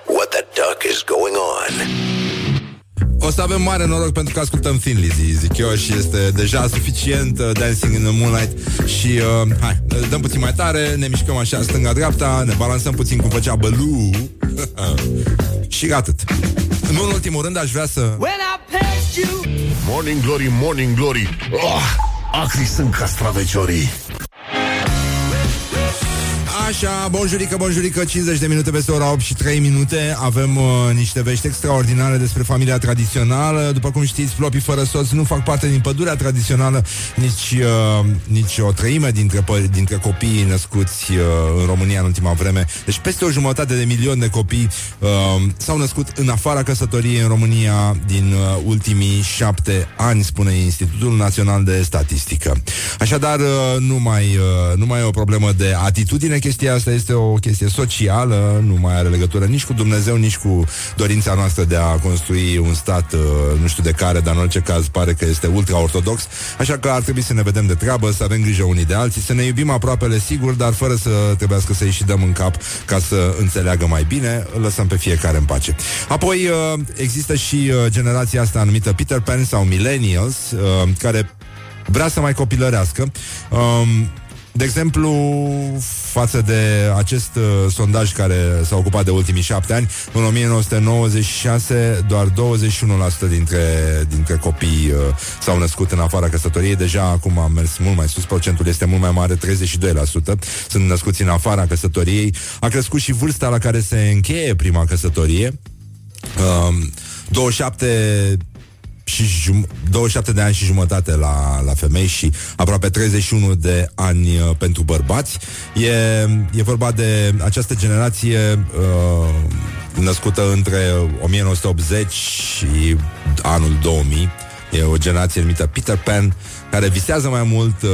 What the duck is going on? O să avem mare noroc pentru că ascultăm Thin Lizzy, zic eu, și este deja suficient uh, Dancing in the Moonlight și uh, hai, dăm puțin mai tare, ne mișcăm așa stânga-dreapta, ne balansăm puțin cum făcea Bălu. Și atât. Nu în ultimul rând aș vrea să... Morning Glory, Morning Glory. Oh, Acri sunt castraveciorii Așa, bonjurică, bonjurică, 50 de minute peste ora 8 și 3 minute. Avem uh, niște vești extraordinare despre familia tradițională. După cum știți, plopii fără soț nu fac parte din pădurea tradițională Nici, uh, nici o treime dintre, dintre copiii născuți uh, în România în ultima vreme. Deci peste o jumătate de milion de copii uh, s-au născut în afara căsătoriei în România Din uh, ultimii șapte ani, spune Institutul Național de Statistică. Așadar, uh, nu, mai, uh, nu mai e o problemă de atitudine chestia asta este o chestie socială, nu mai are legătură nici cu Dumnezeu, nici cu dorința noastră de a construi un stat, uh, nu știu de care, dar în orice caz pare că este ultra-ortodox, așa că ar trebui să ne vedem de treabă, să avem grijă unii de alții, să ne iubim aproapele sigur, dar fără să trebuiască să-i și dăm în cap ca să înțeleagă mai bine, lăsăm pe fiecare în pace. Apoi uh, există și uh, generația asta numită Peter Pan sau Millennials, care vrea să mai copilărească. Um, de exemplu, față de acest uh, sondaj care s-a ocupat de ultimii șapte ani, în 1996 doar 21% dintre, dintre copii uh, s-au născut în afara căsătoriei. Deja acum a mers mult mai sus, procentul este mult mai mare, 32% sunt născuți în afara căsătoriei. A crescut și vârsta la care se încheie prima căsătorie. Uh, 27 și jum- 27 de ani și jumătate la, la femei și aproape 31 de ani uh, pentru bărbați. E, e vorba de această generație uh, născută între 1980 și anul 2000. E o generație numită Peter Pan, care visează mai mult, uh,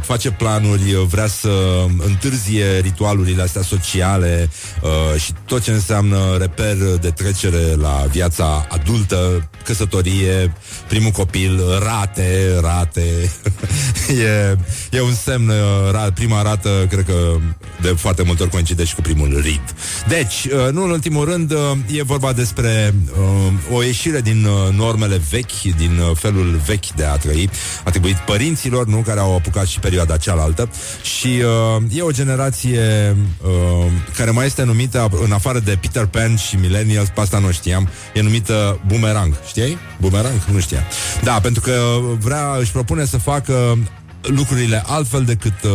face planuri, uh, vrea să întârzie ritualurile astea sociale uh, și tot ce înseamnă reper de trecere la viața adultă, căsătorie, primul copil, rate, rate. e, e un semn, uh, ra, prima rată, cred că de foarte multe ori coincide și cu primul rid. Deci, uh, nu în ultimul rând, uh, e vorba despre uh, o ieșire din uh, normele vechi, din uh, felul vechi de a trăi. A trebuit părinților, nu, care au apucat și perioada cealaltă. Și uh, e o generație uh, care mai este numită, în afară de Peter Pan și Millennials, pe asta nu știam, e numită Boomerang. Știi? Boomerang? Nu știam. Da, pentru că vrea, își propune să facă lucrurile altfel decât uh,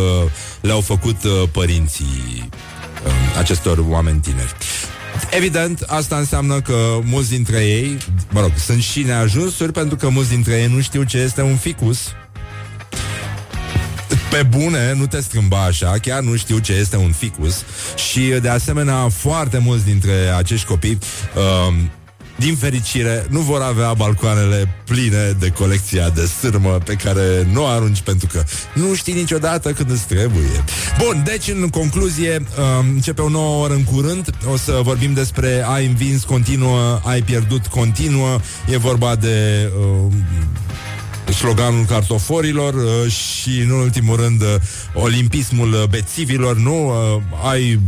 le-au făcut uh, părinții uh, acestor oameni tineri. Evident, asta înseamnă că mulți dintre ei, mă rog, sunt și neajunsuri pentru că mulți dintre ei nu știu ce este un ficus. Pe bune, nu te strâmba așa, chiar nu știu ce este un ficus. Și, de asemenea, foarte mulți dintre acești copii uh, din fericire, nu vor avea balcoanele pline de colecția de sârmă pe care nu o arunci pentru că nu știi niciodată când îți trebuie. Bun, deci în concluzie, um, începe o nouă oră în curând, o să vorbim despre ai învins continuă, ai pierdut continuă, e vorba de uh, sloganul cartoforilor uh, și, în ultimul rând, uh, olimpismul bețivilor, nu? Uh, ai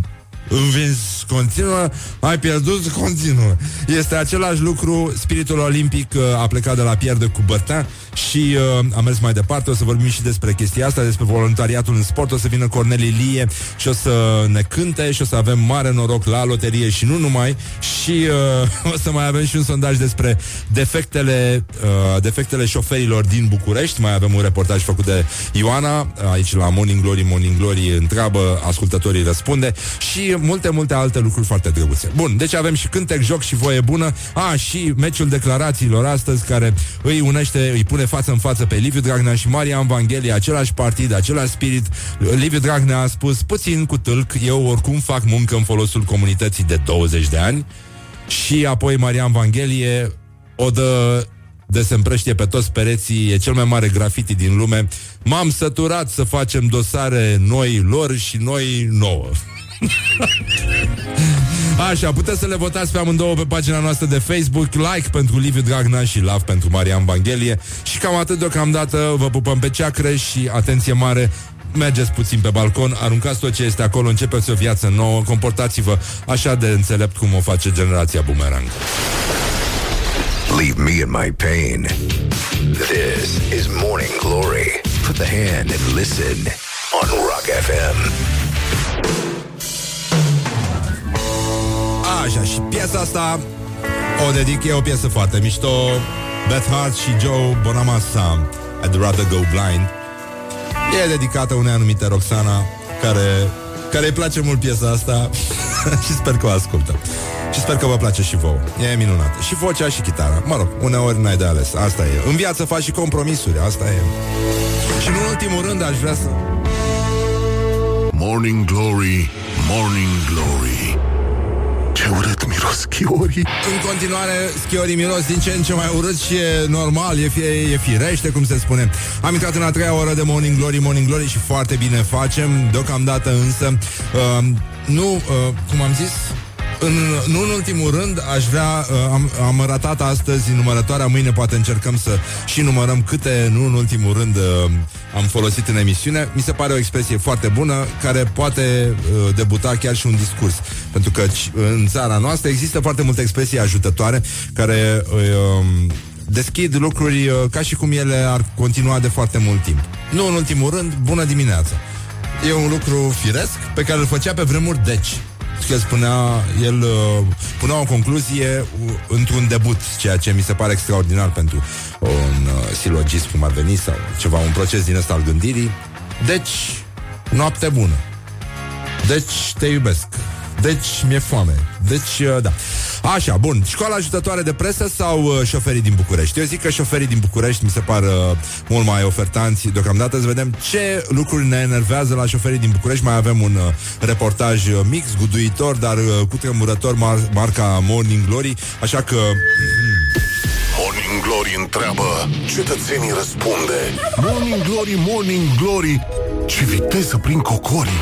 învins continuă, ai pierdut continuă. Este același lucru, spiritul olimpic uh, a plecat de la pierde cu Bărtea și uh, a mers mai departe. O să vorbim și despre chestia asta, despre voluntariatul în sport. O să vină Corneli Lie și o să ne cânte și o să avem mare noroc la loterie și nu numai. Și uh, o să mai avem și un sondaj despre defectele, uh, defectele șoferilor din București. Mai avem un reportaj făcut de Ioana, aici la Morning Glory, Morning Glory întreabă, ascultătorii răspunde și multe, multe alte lucruri foarte drăguțe. Bun, deci avem și cântec, joc și voie bună. A, și meciul declarațiilor astăzi care îi unește, îi pune față în față pe Liviu Dragnea și Marian Vanghelie, același partid, același spirit. Liviu Dragnea a spus, puțin cu tâlc, eu oricum fac muncă în folosul comunității de 20 de ani. Și apoi Marian Vanghelie o dă de se împrăștie pe toți pereții, e cel mai mare graffiti din lume. M-am săturat să facem dosare noi lor și noi nouă. Așa, puteți să le votați pe amândouă pe pagina noastră de Facebook Like pentru Liviu Dragnea și Love pentru Marian Vanghelie Și cam atât deocamdată Vă pupăm pe ceacre și atenție mare mergeți puțin pe balcon, aruncați tot ce este acolo, începeți o viață nouă, comportați-vă așa de înțelept cum o face generația Boomerang. Leave me in my pain. This is Morning Glory. Put the hand and listen on Rock FM. Așa, și piesa asta o dedic, e o piesă foarte mișto. Beth Hart și Joe Bonamassa, I'd rather go blind. E dedicată unei anumite Roxana, care, care îi place mult piesa asta și sper că o ascultă. Și sper că vă place și vouă. E minunată. Și vocea și chitara. Mă rog, uneori n-ai de ales. Asta e. În viață faci și compromisuri. Asta e. Și în ultimul rând aș vrea să... Morning Glory, Morning Glory Ce urât miros chiorii În continuare, schiorii miros din ce în ce mai urât și e normal, e, fie, e firește, cum se spune. Am intrat în a treia oră de Morning Glory, Morning Glory și foarte bine facem. Deocamdată însă, uh, nu, uh, cum am zis, în, nu în ultimul rând, aș vrea, uh, am, am ratat astăzi numărătoarea, mâine poate încercăm să și numărăm câte, nu în ultimul rând, uh, am folosit în emisiune. Mi se pare o expresie foarte bună, care poate uh, debuta chiar și un discurs. Pentru că ci- în țara noastră există foarte multe expresii ajutătoare care uh, deschid lucruri uh, ca și cum ele ar continua de foarte mult timp. Nu în ultimul rând, bună dimineața. E un lucru firesc pe care îl făcea pe vremuri deci. Că spunea, el uh, punea o concluzie uh, într-un debut, ceea ce mi se pare extraordinar pentru un uh, silogism cum ar veni sau ceva, un proces din ăsta al gândirii. Deci, noapte bună. Deci, te iubesc. Deci, mi-e foame. Deci, uh, da. Așa, bun. Școala ajutătoare de presă sau uh, șoferii din București? Eu zic că șoferii din București mi se par uh, mult mai ofertanți. Deocamdată să vedem ce lucruri ne enervează la șoferii din București. Mai avem un uh, reportaj uh, mix, guduitor, dar uh, cu tremurător mar- marca Morning Glory. Așa că Morning Glory întreabă Cetățenii răspunde Morning Glory, Morning Glory Ce viteză prin cocorii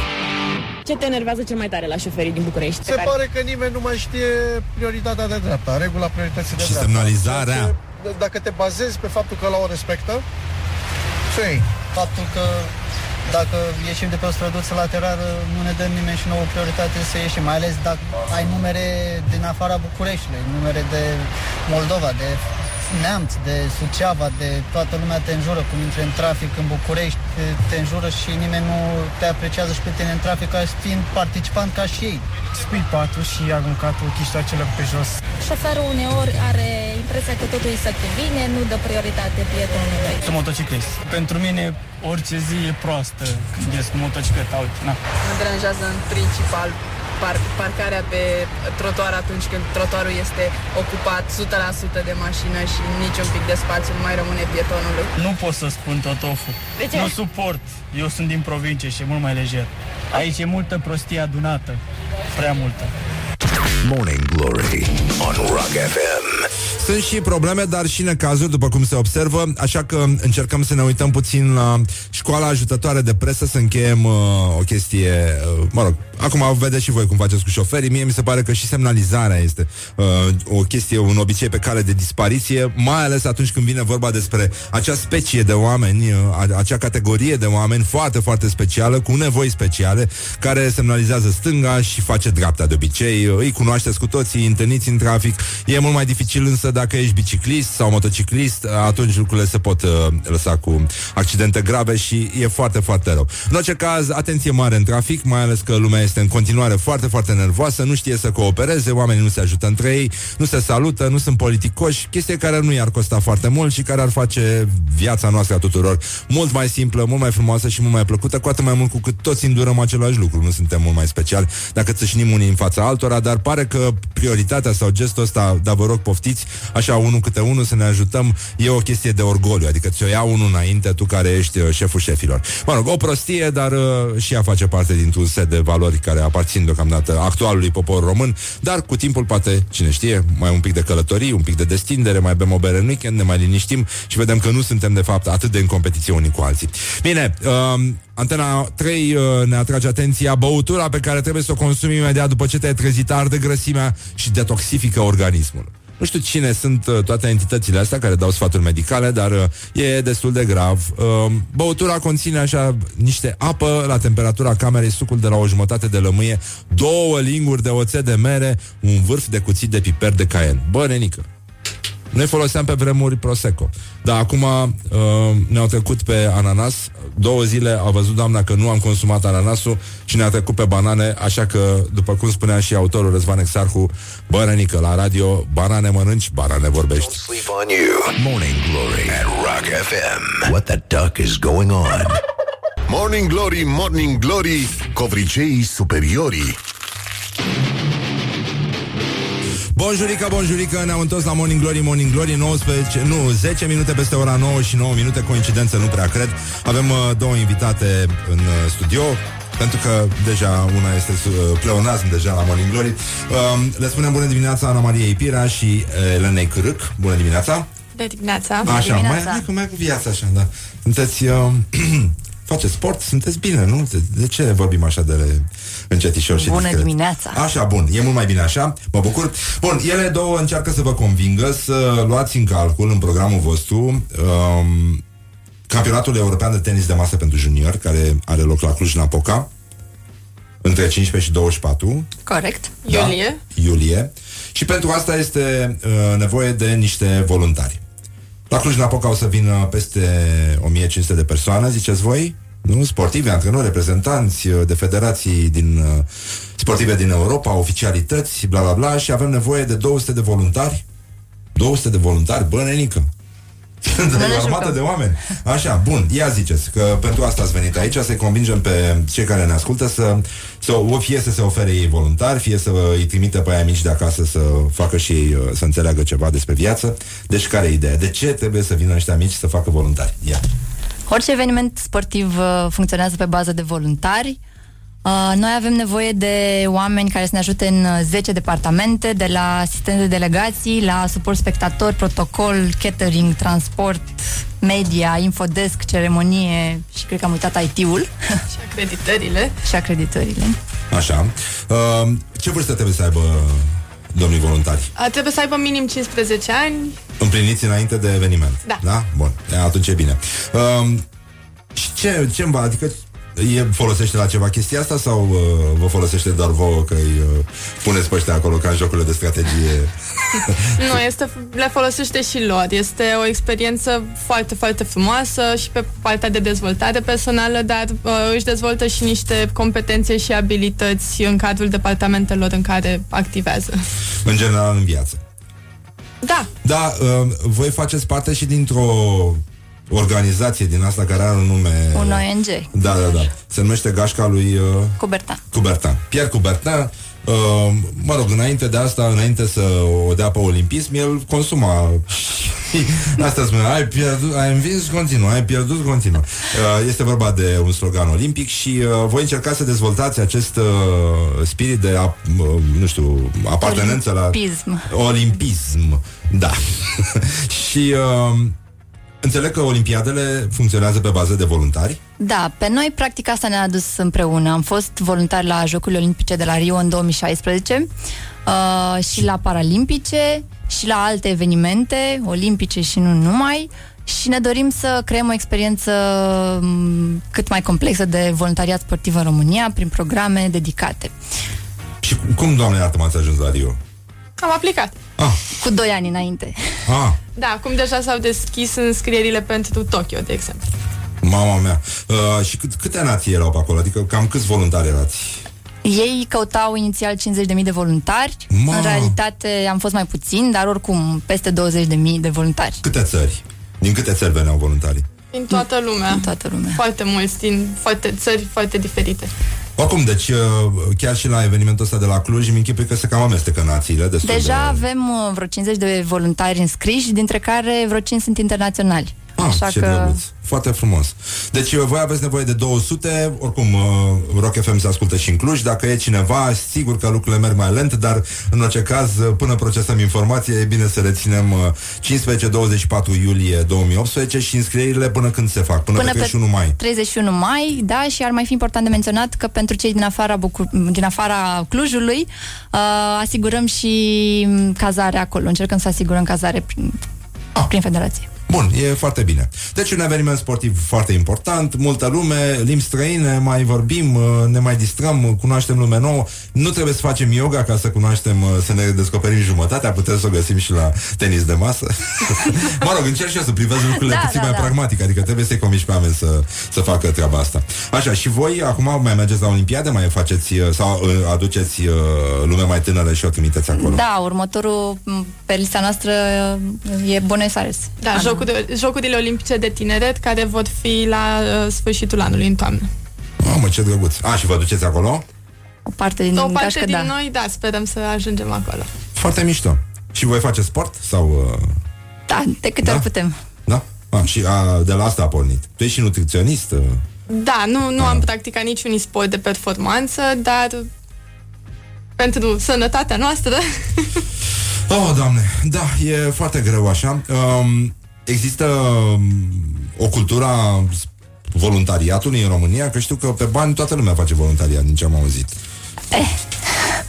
Ce te enervează cel mai tare la șoferii din București? Se pare că nimeni nu mai știe prioritatea de dreapta, regula priorității de Și dreapta. semnalizarea. Ceea ce, Dacă te bazezi pe faptul că la o respectă, ce faptul că dacă ieșim de pe o străduță laterală, nu ne dă nimeni și nouă prioritate să ieșim, mai ales dacă ai numere din afara Bucureștiului, numere de Moldova, de Neamț, de Suceava, de toată lumea te înjură cum intri în trafic în București, te- te înjură și nimeni nu te apreciază și pe tine în trafic ca fiind participant ca și ei. Spui patul și aruncatul chiștoacelor pe jos. Șoferul uneori are impresia că totul îi se cuvine, nu dă prioritate pietonului. Sunt motociclist. Pentru mine orice zi e proastă când ies cu motocicleta. Uite, na. Mă deranjează în principal par- parcarea pe trotuar atunci când trotuarul este ocupat 100% de mașină și niciun pic de spațiu nu mai rămâne pietonului. Nu pot să spun totofu. De ce? Nu suport. Eu sunt din provincie și e mult mai lejer. Aici e multă prostie adunată. Prea multă. Morning Glory on Rock FM. Sunt și probleme, dar și necazuri, după cum se observă, așa că încercăm să ne uităm puțin la școala ajutătoare de presă, să încheiem uh, o chestie, uh, mă rog, acum vedeți și voi cum faceți cu șoferii, mie mi se pare că și semnalizarea este uh, o chestie, un obicei pe cale de dispariție, mai ales atunci când vine vorba despre acea specie de oameni, uh, a- acea categorie de oameni foarte, foarte specială, cu nevoi speciale, care semnalizează stânga și face dreapta de obicei, îi cunoașteți cu toții, îi întâlniți în trafic, e mult mai dificil însă dacă ești biciclist sau motociclist, atunci lucrurile se pot uh, lăsa cu accidente grave și e foarte, foarte rău. În orice caz, atenție mare în trafic, mai ales că lumea este în continuare foarte, foarte nervoasă, nu știe să coopereze, oamenii nu se ajută între ei, nu se salută, nu sunt politicoși, chestie care nu i-ar costa foarte mult și care ar face viața noastră a tuturor mult mai simplă, mult mai frumoasă și mult mai plăcută, cu atât mai mult cu cât toți îndurăm același lucru, nu suntem mult mai speciali dacă țâșnim unii în fața altora, dar pare că prioritatea sau gestul ăsta, dar vă rog poftiți, așa unul câte unul să ne ajutăm, e o chestie de orgoliu, adică ți-o ia unul înainte, tu care ești uh, șeful șefilor. Mă rog, o prostie, dar uh, și ea face parte dintr-un set de valori care aparțin deocamdată actualului popor român, dar cu timpul poate, cine știe, mai un pic de călătorii, un pic de destindere, mai bem o bere în weekend, ne mai liniștim și vedem că nu suntem de fapt atât de în competiție unii cu alții. Bine, um, Antena 3 uh, ne atrage atenția băutura pe care trebuie să o consumi imediat după ce te-ai trezit arde grăsimea și detoxifică organismul. Nu știu cine sunt uh, toate entitățile astea care dau sfaturi medicale, dar uh, e destul de grav. Uh, băutura conține așa niște apă la temperatura camerei, sucul de la o jumătate de lămâie, două linguri de oțet de mere, un vârf de cuțit de piper de caien. Bă, nenică, Noi foloseam pe vremuri Prosecco. Dar acum uh, ne-au trecut pe ananas. Două zile a văzut doamna că nu am consumat ananasul și ne-a trecut pe banane, așa că, după cum spunea și autorul Răzvan Exarhu, bărănică la radio, banane mănânci, banane vorbești. Sleep on you. Morning Glory at Rock FM. What the duck is going on? Morning Glory, Morning Glory, covriceii superiorii. Bonjurică, bonjurică, ne-am întors la Morning Glory, Morning Glory 19, nu, 10 minute peste ora 9 și 9 minute, coincidență, nu prea cred. Avem uh, două invitate în uh, studio, pentru că deja una este uh, pleonazm deja la Morning Glory. Uh, le spunem bună dimineața Ana Maria Ipira și uh, Elenei Cârâc. Bună dimineața! De dimineața. Așa, mai, hai, cu- mai cu viața așa, da. Sunteți... Uh, faceți sport, sunteți bine, nu? De, de ce vorbim așa de încetișor și Bună discret? dimineața. Așa, bun, e mult mai bine așa, mă bucur. Bun, ele două încearcă să vă convingă să luați în calcul în programul vostru um, campionatul european de tenis de masă pentru junior, care are loc la Cluj-Napoca, între 15 și 24 Corect. Iulie. iulie. Și pentru asta este uh, nevoie de niște voluntari. La Cluj-Napoca o să vină peste 1500 de persoane, ziceți voi? Nu? Sportivi, antrenori, reprezentanți uh, de federații din uh, sportive din Europa, oficialități, bla bla bla și avem nevoie de 200 de voluntari. 200 de voluntari, bă, nenică. Sunt ne o armată jucăm. de oameni. Așa, bun, ia ziceți că pentru asta ați venit aici, să-i convingem pe cei care ne ascultă să, să o- fie să se ofere ei voluntari, fie să îi trimite pe aia mici de acasă să facă și ei uh, să înțeleagă ceva despre viață. Deci care e ideea? De ce trebuie să vină ăștia mici să facă voluntari? Ia. Orice eveniment sportiv uh, funcționează pe bază de voluntari. Uh, Noi avem nevoie de oameni care să ne ajute în uh, 10 departamente, de la asistent de delegații, la suport spectator, protocol, catering, transport, media, infodesk, ceremonie și cred că am uitat IT-ul Și acreditările. și acreditările. Așa. Uh, ce vârstă trebuie să aibă domnii voluntari? A, trebuie să aibă minim 15 ani. Împliniți înainte de eveniment. Da. Da? Bun. E, atunci e bine. Um, și ce, ce îmi va, adică e, folosește la ceva chestia asta sau uh, vă folosește doar vouă că îi uh, puneți pe ăștia acolo ca în jocurile de strategie? Nu, este, le folosește și lor. Este o experiență foarte, foarte frumoasă și pe partea de dezvoltare personală, dar uh, își dezvoltă și niște competențe și abilități în cadrul departamentelor în care activează. în general în viață. Da, Da, uh, voi faceți parte și dintr-o organizație din asta care are un nume... Un ONG, Da, da, da. Se numește Gașca lui uh, Cubertan. Cubertan. Pierre Cubertan, uh, mă rog, înainte de asta, înainte să o dea pe olimpism, el consuma. asta spune, ai pierdut, ai învins continuu, ai pierdut continuu. Uh, este vorba de un slogan olimpic și uh, voi încerca să dezvoltați acest uh, spirit de, a, uh, nu știu, apartenență la... Olimpism. Olimpism, da. și uh, înțeleg că olimpiadele funcționează pe bază de voluntari. Da, pe noi practic asta ne-a adus împreună. Am fost voluntari la Jocurile Olimpice de la Rio în 2016 uh, și la Paralimpice și la alte evenimente, olimpice și nu numai. Și ne dorim să creăm o experiență m, cât mai complexă de voluntariat sportiv în România prin programe dedicate. Și cum, doamne iartă, m-ați ajuns la Rio? am aplicat. Cu doi ani înainte. Ah, Da, acum deja s-au deschis înscrierile pentru Tokyo, de exemplu. Mama mea. Uh, și cât, câte nații erau pe acolo? Adică cam câți voluntari erați? Ei căutau inițial 50.000 de voluntari. Ma. În realitate am fost mai puțin, dar oricum peste 20.000 de voluntari. Câte țări? Din câte țări veneau voluntarii? Din toată lumea. Din toată lumea. Foarte mulți, din foarte țări foarte diferite. Oricum, deci uh, chiar și la evenimentul ăsta de la Cluj îmi închipui că se cam amestecă națiile destul Deja de... avem uh, vreo 50 de voluntari înscriși, dintre care vreo 5 sunt internaționali. Ah, Așa ce că drăguț. Foarte frumos. Deci uh, voi aveți nevoie de 200, oricum uh, Rock FM se ascultă și în Cluj, dacă e cineva, sigur că lucrurile merg mai lent, dar în orice caz, uh, până procesăm informație, e bine să reținem uh, 15-24 iulie 2018 și înscrierile până când se fac, până, Până pe pe 31 mai. 31 mai, da, și ar mai fi important de menționat că pentru cei din afara, Bucur- din afara Clujului uh, asigurăm și mm, cazare acolo. Încercăm să asigurăm cazare prin, Ah. prin federație. Bun, e foarte bine. Deci un eveniment sportiv foarte important, multă lume, limbi străine, mai vorbim, uh, ne mai distrăm, cunoaștem lume nouă. Nu trebuie să facem yoga ca să cunoaștem, uh, să ne descoperim jumătatea, putem să o găsim și la tenis de masă. mă rog, încerc și eu să privesc lucrurile Da, puțin da, mai da. pragmatic, adică trebuie să-i convingi pe oameni să, să facă treaba asta. Așa, și voi acum mai mergeți la Olimpiade, mai faceți uh, sau uh, aduceți uh, lume mai tânără și o trimiteți acolo? Da, următorul m, pe lista noastră e Buenos Aires. Da, jocul de, Jocurile Olimpice de Tineret care vor fi la uh, sfârșitul anului, în toamnă. Mamă, ce drăguț. A, și vă duceți acolo? O parte din o parte gașcă, din da. noi, da, sperăm să ajungem acolo. Foarte mișto. Și voi face sport? Sau... Uh, Da, de câte Da? ori putem. da? A, și a, de la asta a pornit. Tu ești și nutriționist? Uh, Da, nu, nu am practicat niciun sport de performanță, dar pentru sănătatea noastră Oh, doamne, da, e foarte greu așa. Um, există um, o cultură a voluntariatului în România, că știu că pe bani toată lumea face voluntariat, din ce am auzit.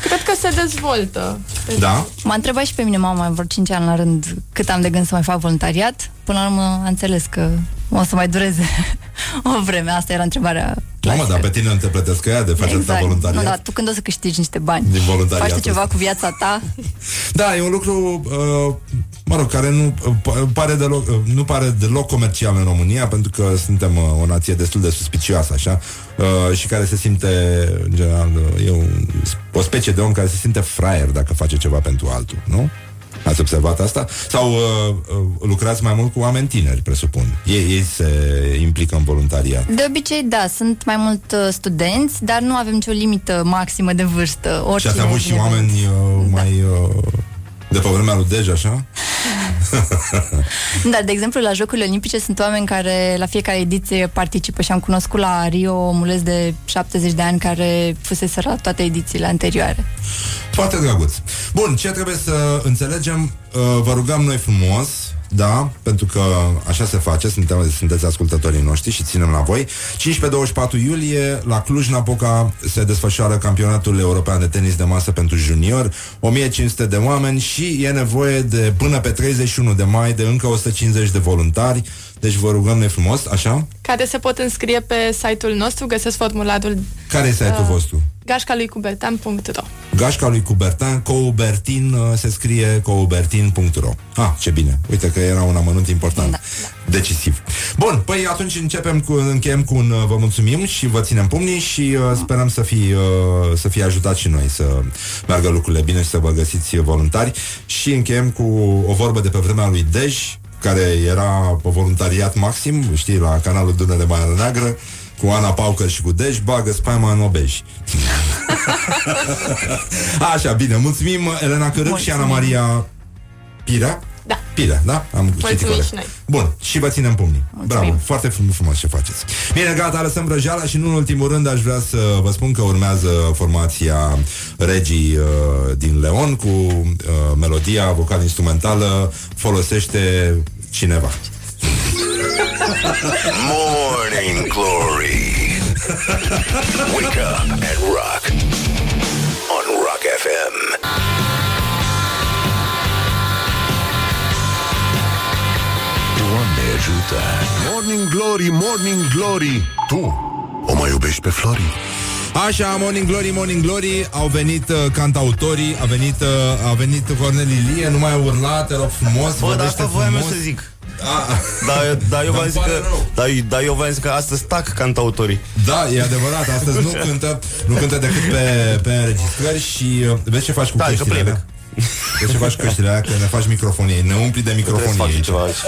cred că se dezvoltă. Da? M-a întrebat și pe mine mama vreo 5 ani la rând cât am de gând să mai fac voluntariat. Până la urmă a înțeles că o să mai dureze o vreme. Asta era întrebarea Mamă, dar pe tine nu te plătesc ea de faci exact. voluntariat? Nu, dar tu când o să câștigi niște bani? Din voluntariatul Faci tu ceva ăsta. cu viața ta? Da, e un lucru, uh, mă rog, care nu uh, pa- pare deloc, uh, nu pare deloc comercial în România, pentru că suntem uh, o nație destul de suspicioasă, așa, uh, și care se simte, în general, uh, e un, o specie de om care se simte fraier dacă face ceva pentru altul, nu? Ați observat asta? Sau uh, uh, lucrați mai mult cu oameni tineri, presupun. Ei, ei se implică în voluntariat. De obicei, da, sunt mai mult uh, studenți, dar nu avem nicio limită maximă de vârstă. Și ați avut și vine. oameni uh, mai... Uh, de pe vremea lui Dej, așa? Da, de exemplu, la Jocurile Olimpice sunt oameni care la fiecare ediție participă și am cunoscut la Rio omuleț de 70 de ani care fusese la toate edițiile anterioare. Foarte drăguț. Bun, ce trebuie să înțelegem? Uh, vă rugăm noi frumos, da, pentru că așa se face, suntem, sunteți ascultătorii noștri și ținem la voi. 15-24 iulie, la Cluj-Napoca se desfășoară campionatul european de tenis de masă pentru junior, 1500 de oameni și e nevoie de până pe 31 de mai de încă 150 de voluntari. Deci vă rugăm noi frumos, așa? care se pot înscrie pe site-ul nostru, găsesc formularul Care este site-ul Uh, vostru? Gașca lui cubertan.ro Gașca lui Cubertin, Coubertin, uh, se scrie coubertin.ro Ah, ce bine. Uite că era un amănunt important. Da, da. Decisiv. Bun, păi atunci începem cu, încheiem cu un uh, vă mulțumim și vă ținem pumnii și uh, sperăm să fie, uh, să fie ajutat și noi să meargă lucrurile bine și să vă găsiți voluntari și încheiem cu o vorbă de pe vremea lui Dej, care era pe voluntariat maxim, știi, la canalul Dunăre Marea Neagră, cu Ana Paucăr și cu Dej, bagă spaima în obej. Așa, bine, mulțumim Elena Cărâc și Ana Maria Pirea? Da. Pirea, da? Am citit Mulțumim corect. și noi. Bun, și vă ținem pumnii. Mulțumim. Bravo, foarte frumos, frumos ce faceți. Bine, gata, lăsăm vrăjeala și nu în ultimul rând aș vrea să vă spun că urmează formația Regii uh, din Leon cu uh, melodia vocal-instrumentală folosește cineva. Morning Glory. Wake up and rock. On Rock FM. Doamne ajută. Morning Glory, Morning Glory Tu o mai iubești pe Flori? Așa, Morning Glory, Morning Glory Au venit uh, cantautorii A venit, uh, a venit Corneli Lie Nu mai urla, te rog frumos Bă, dar vorbește asta voiam eu frumos. să zic. A, Da, da, eu v-am Îmi zis pare că, rău. da, da, eu v-am zis că astăzi tac cantautorii. Da, e adevărat, astăzi nu cântă Nu cântă decât pe, pe înregistrări Și uh, vezi ce faci cu Da, că căștile playback. alea? Vezi ce faci cu căștile alea? Că ne faci microfonie Ne umpli de Trebuie să fac microfonie și aici. ceva aici.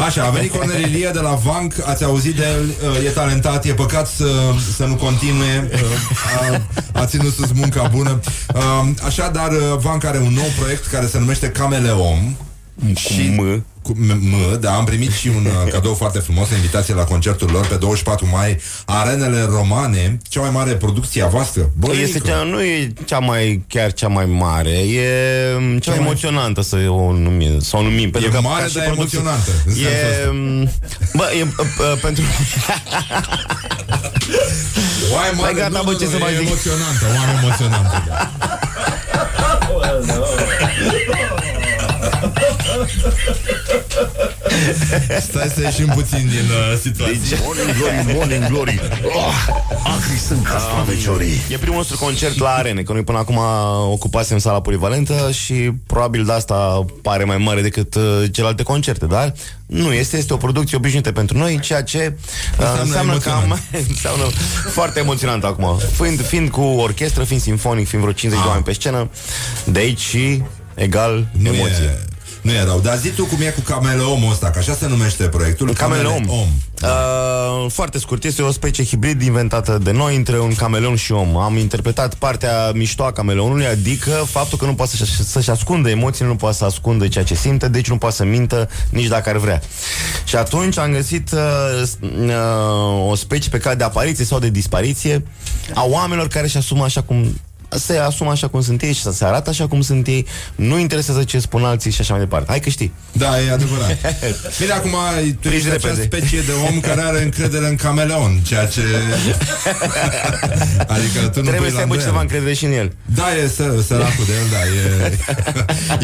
Așa, a venit Cornel Ilie de la Vanc Ați auzit de el, uh, e talentat E păcat să, să nu continue uh, a, a ținut sus munca bună uh, Așadar, uh, Vanc are un nou proiect Care se numește Cameleom Cu M. cu M, M, da, am primit și un uh, cadou foarte frumos, o invitație la concertul lor pe 24 mai, Arenele Romane, cea mai mare producție a voastră. Bă, Este cea, nu e cea mai, chiar cea mai mare, e mm, cea mai- emoționantă să o numim, să o numim. Pentru E că mare, ca și dar producție- emoționantă, în sensul E, ăsta. mm, bă, e, uh, uh, pentru... Oai mare, Hai, gata, nu, bă, nu, ce nu, să e mai zic? emoționantă, oameni emoționantă. Da. Stai să ieșim puțin din uh, situație. Deci, Morning Glory, Morning Glory oh, Acri sunt castraveciorii E primul nostru concert la arene, că noi până acum ocupasem sala polivalentă și probabil de asta pare mai mare decât uh, celelalte concerte, dar nu este, este o producție obișnuită pentru noi, ceea ce uh, Înseamnă înseamnă, că am, emoționant. înseamnă foarte emoționant acum. Fiind, fiind cu orchestră, fiind simfonic, fiind vreo 50 de oameni pe scenă, de aici și egal Nu emoție. e, nu e rău. Dar zi tu cum e cu cameleomul ăsta, că așa se numește proiectul. Cameleom. Om. Uh, foarte scurt, este o specie hibrid inventată de noi între un cameleon și om. Am interpretat partea mișto a cameleonului, adică faptul că nu poate să-și, să-și ascundă emoțiile, nu poate să ascundă ceea ce simte, deci nu poate să mintă nici dacă ar vrea. Și atunci am găsit uh, s- uh, o specie pe care de apariție sau de dispariție a oamenilor care își asumă așa cum se asumă așa cum sunt ei și să se arată așa cum sunt ei, nu interesează ce spun alții și așa mai departe. Hai că știi. Da, e adevărat. Bine, acum tu ești acea repede. specie de om care are încredere în cameleon, ceea ce... adică tu nu Trebuie pui să la aibă îndoială. cineva încredere și în el. Da, e să, săracul de el, da,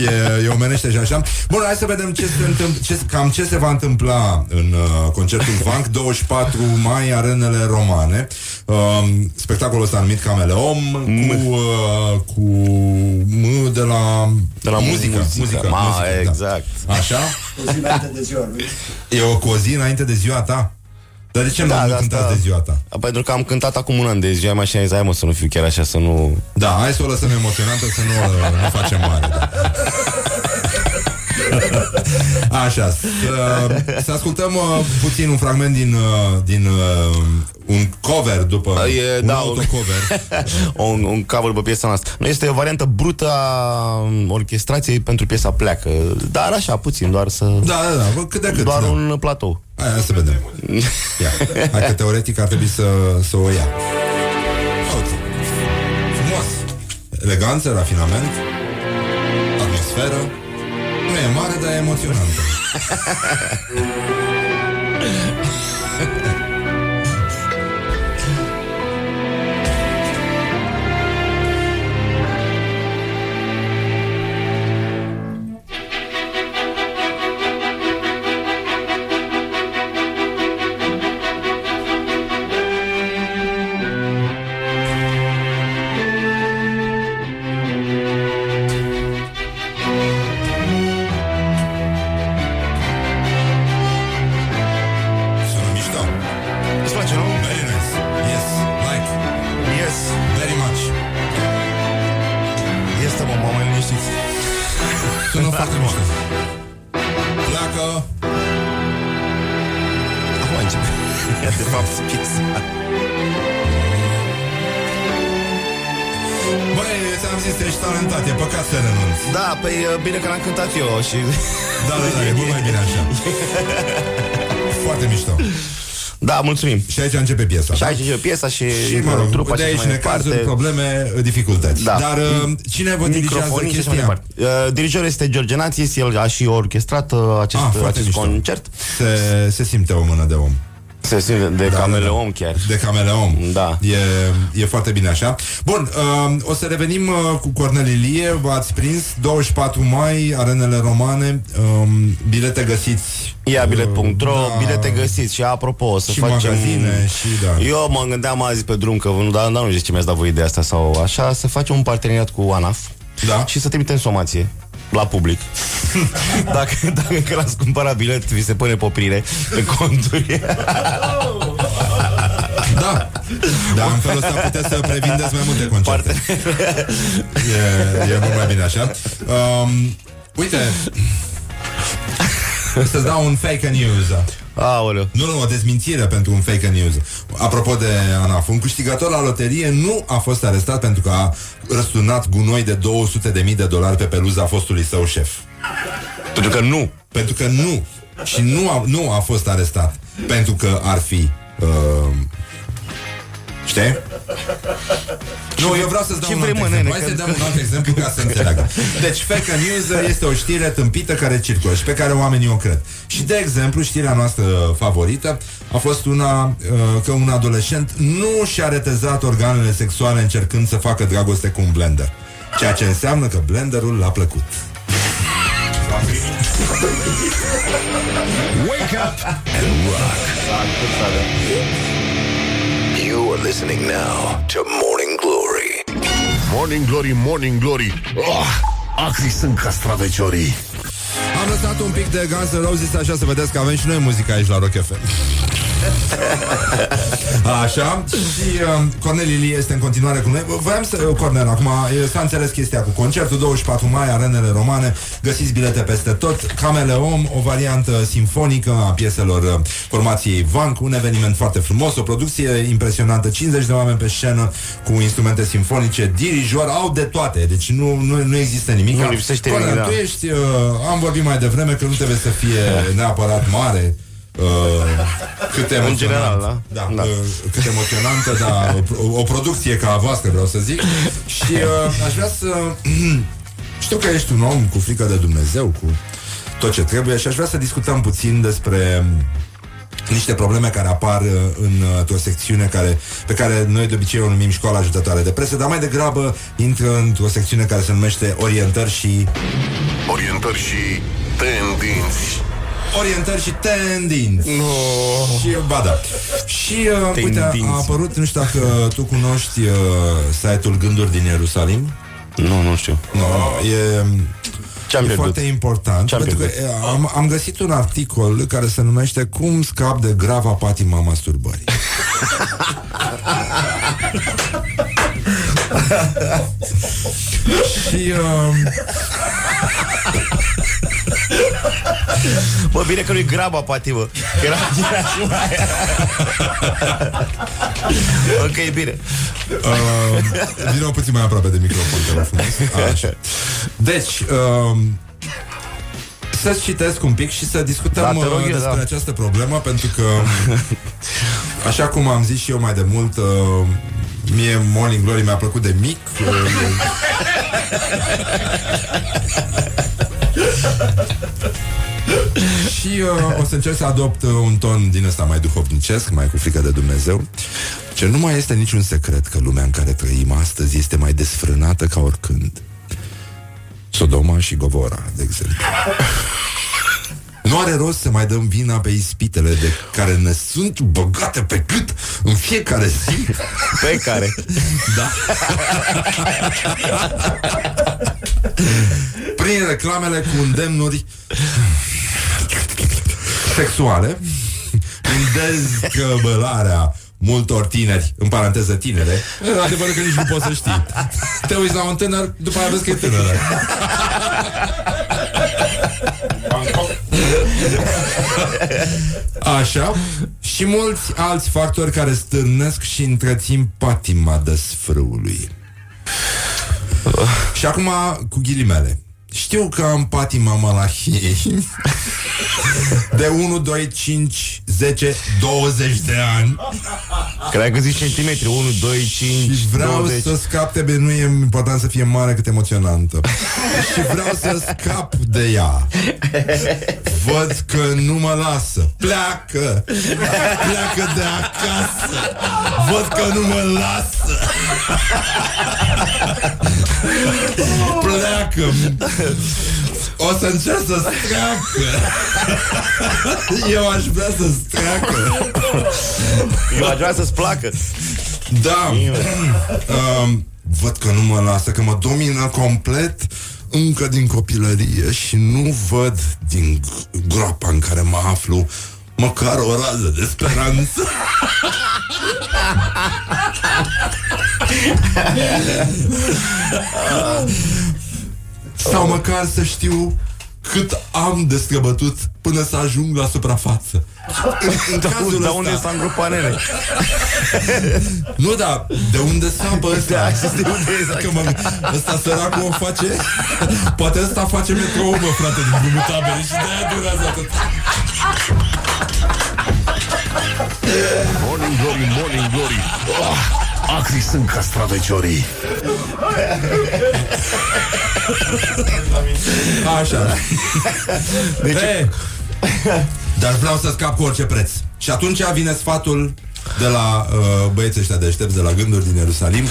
e, e, e omenește și așa. Bun, hai să vedem ce se întâmpl- ce, cam ce se va întâmpla în uh, concertul Vanc, 24 mai, arenele romane. Um, spectacolul ăsta numit Cameleom, cu, uh, cu M de la, De la muzică. muzică. muzică, Ma, muzică exact. Da. Așa? E o cu o zi înainte de ziua ta? Dar de ce nu, Da, nu de cântați asta- de ziua ta? Pentru că am cântat acum un an de ziua mea și am zis, hai mă, să nu fiu chiar așa, să nu... Da, hai să o lăsăm emoționantă Să nu, nu facem mare da. Așa să, să ascultăm uh, puțin un fragment din, uh, din uh, Un cover după E, Un da, autocover un, un cover pe piesa noastră. Nu este o variantă brută a um, orchestrației pentru piesa Pleacă. Dar așa, puțin, doar să... Da, da, da, bă, cât de cât Doar da. un platou. Hai, hai să vedem ia. Hai că teoretic ar trebui să, să o ia Uite. Frumos Eleganță, rafinament Atmosferă Nu e mare, dar e emoționantă bine că l-am cântat eu și... Da, da, da, e mult mai bine așa Foarte mișto Da, mulțumim. Și aici începe piesa Și da? aici e piesa și, Și mă rog, trupa de și aici așa mai necazuri, departe. probleme, dificultăți Da. Dar uh, cine vă dirigează Microfonii și așa mai chestia? departe. Uh, dirijorul este George Națis, el a și orchestrat uh, acest, Ah, foarte acest mișto. concert. Se, se simte o mână de om Se simte de Da, cameleon da, chiar. De cameleon Da. e, e foarte bine așa Bun, uh, o să revenim uh, cu Cornel Ilie V-ați prins 24 mai, arenele romane um, Bilete găsiți Ia bilet.ro, Da. bilete găsiți și apropo, o să Și facem... magazine și da. Eu mă gândeam azi pe drum că nu, dar, dar nu știu ce mi-ați dat voi de asta sau așa, să facem un parteneriat cu ANAF Da. și să trimitem somație la public. dacă, dacă că l-ați cumpărat bilet, vi se pune poprire pe conturi. Da, dar în felul ăsta puteți să previndeți mai multe concerte. E, e mult mai bine așa. Um, Uite. Să-ți dau un fake news Aoleu. Nu, nu, o dezmințire pentru un fake news Apropo de ANAF Un câștigător la loterie nu a fost arestat Pentru că a răsturnat gunoi de 200.000 de dolari Pe peluza fostului său șef Pentru că nu. Pentru că nu Și nu a, nu a fost arestat Pentru că ar fi uh, Știi? Nu, eu vreau să-ți dau ce un alt vrei, mă, exemplu. nene, Hai că- să dăm un alt exemplu ca să înțeleagă. Deci, fake news este o știre tâmpită care circulă și pe care oamenii o cred. Și, de exemplu, știrea noastră favorită a fost una uh, că un adolescent nu și-a retezat organele sexuale încercând să facă dragoste cu un blender. Ceea ce înseamnă că blenderul l-a plăcut. Wake up and rock. You are listening now to Morning Glory. Morning Glory, Morning Glory. Oh, Acri sunt castraveciorii Am lăsat un pic de Guns N' Roses Așa să vedeți că avem și noi muzică aici la Rock FM Așa. Și uh, Cornel Ilie este în continuare cu noi. Voiam să, uh, Cornel, acum e- s-a înțeles chestia cu concertul 24 mai, arenele romane. Găsiți bilete peste tot. Cameleom, o variantă simfonică A pieselor uh, formației Vanc. Un eveniment foarte frumos, o producție impresionantă. 50 de oameni pe scenă Cu instrumente simfonice, dirijor Au de toate, deci nu, nu, nu există nimic. Nu lipsește Cornel, nimic, da. tu ești, uh, am vorbit mai devreme Că nu trebuie să fie neapărat mare Uh, cât emoționant. general, da? da, Uh, cât emoționantă dar o, o producție ca a voastră vreau să zic. Și uh, aș vrea să știu că ești un om cu frică de Dumnezeu cu tot ce trebuie și aș vrea să discutăm puțin despre niște probleme care apar uh, în, uh, într-o secțiune care, pe care noi de obicei o numim școala ajutătoare de presă, dar mai degrabă intră într-o secțiune care se numește orientări și Orientări și tendinți orientări și tendinți. No. Și, ba da. Și, uh, uite, a Tendinți. apărut, nu știu dacă tu cunoști uh, site-ul Gânduri din Ierusalim. Nu, nu știu. No, e, Ce-am e pierdut? foarte important Ce-am pentru că pierdut? e, am, am găsit un articol care se numește Cum scap de grava patima masturbării. și uh, Bă, bine că nu-i graba patimă. Că era, era și mai... ok, bine. Uh, Vino puțin mai aproape de microfon, te rog frumos. Așa. Deci, uh, să citesc un pic și să discutăm Da, te da, rog eu, despre da. această problemă, pentru că, așa cum am zis și eu mai de mult, uh, mie Morning Glory mi-a plăcut de mic. Uh, și uh, o să încerc să adopt uh, un ton din ăsta mai duhovnicesc, mai cu frică de Dumnezeu. Ce nu mai este niciun secret că lumea în care trăim astăzi este mai desfrânată ca oricând. Sodoma și Govora, de exemplu. Nu are rost să mai dăm vina pe ispitele de care ne sunt băgate pe cât în fiecare zi. Pe care? Da. Prin reclamele cu îndemnuri sexuale, prin dezgăbălarea multor tineri, în paranteză tinere, adevărul că nici nu poți să știi. Te uiți la un tânăr, după aia vezi că e tânără. Așa. Și mulți alți factori care stârnesc și întrețin patima desfrâului. Și acum cu ghilimele. Știu că am patima malahiei De 1, 2, 5, 10, 20 de ani. Cred că zici centimetri. 1, 2, 5, Și vreau 20 să scap de Nu e important să fie mare cât emoționantă. Și vreau să scap de ea. Văd că nu mă lasă. Pleacă. Pleacă de acasă. Văd că nu mă lasă. Pleacă O să încerc să streacă. Eu aș vrea să streacă. Eu aș vrea să-ți placă. Da. Um, Văd că nu mă lasă Că mă domină complet Încă din copilărie Și nu văd din g- groapa în care mă aflu Măcar o rază de speranță Sau măcar să știu cât am de străbătut până să ajung la suprafață. În Dar cazul dar ăsta- unde s-a îngropat nene? Nu, da, de unde sapă ăsta? Da, și de unde exact. Că mă, ăsta săracul o face Poate ăsta face metrou, mă, frate, din drumul tabere Și de-aia durează atât Morning Glory, Morning Glory oh, Acri sunt castraveciorii Așa deci... Hey, Dar vreau să scap cu orice preț Și atunci vine sfatul de la uh, băieții ăștia deștepți De la gânduri din Ierusalim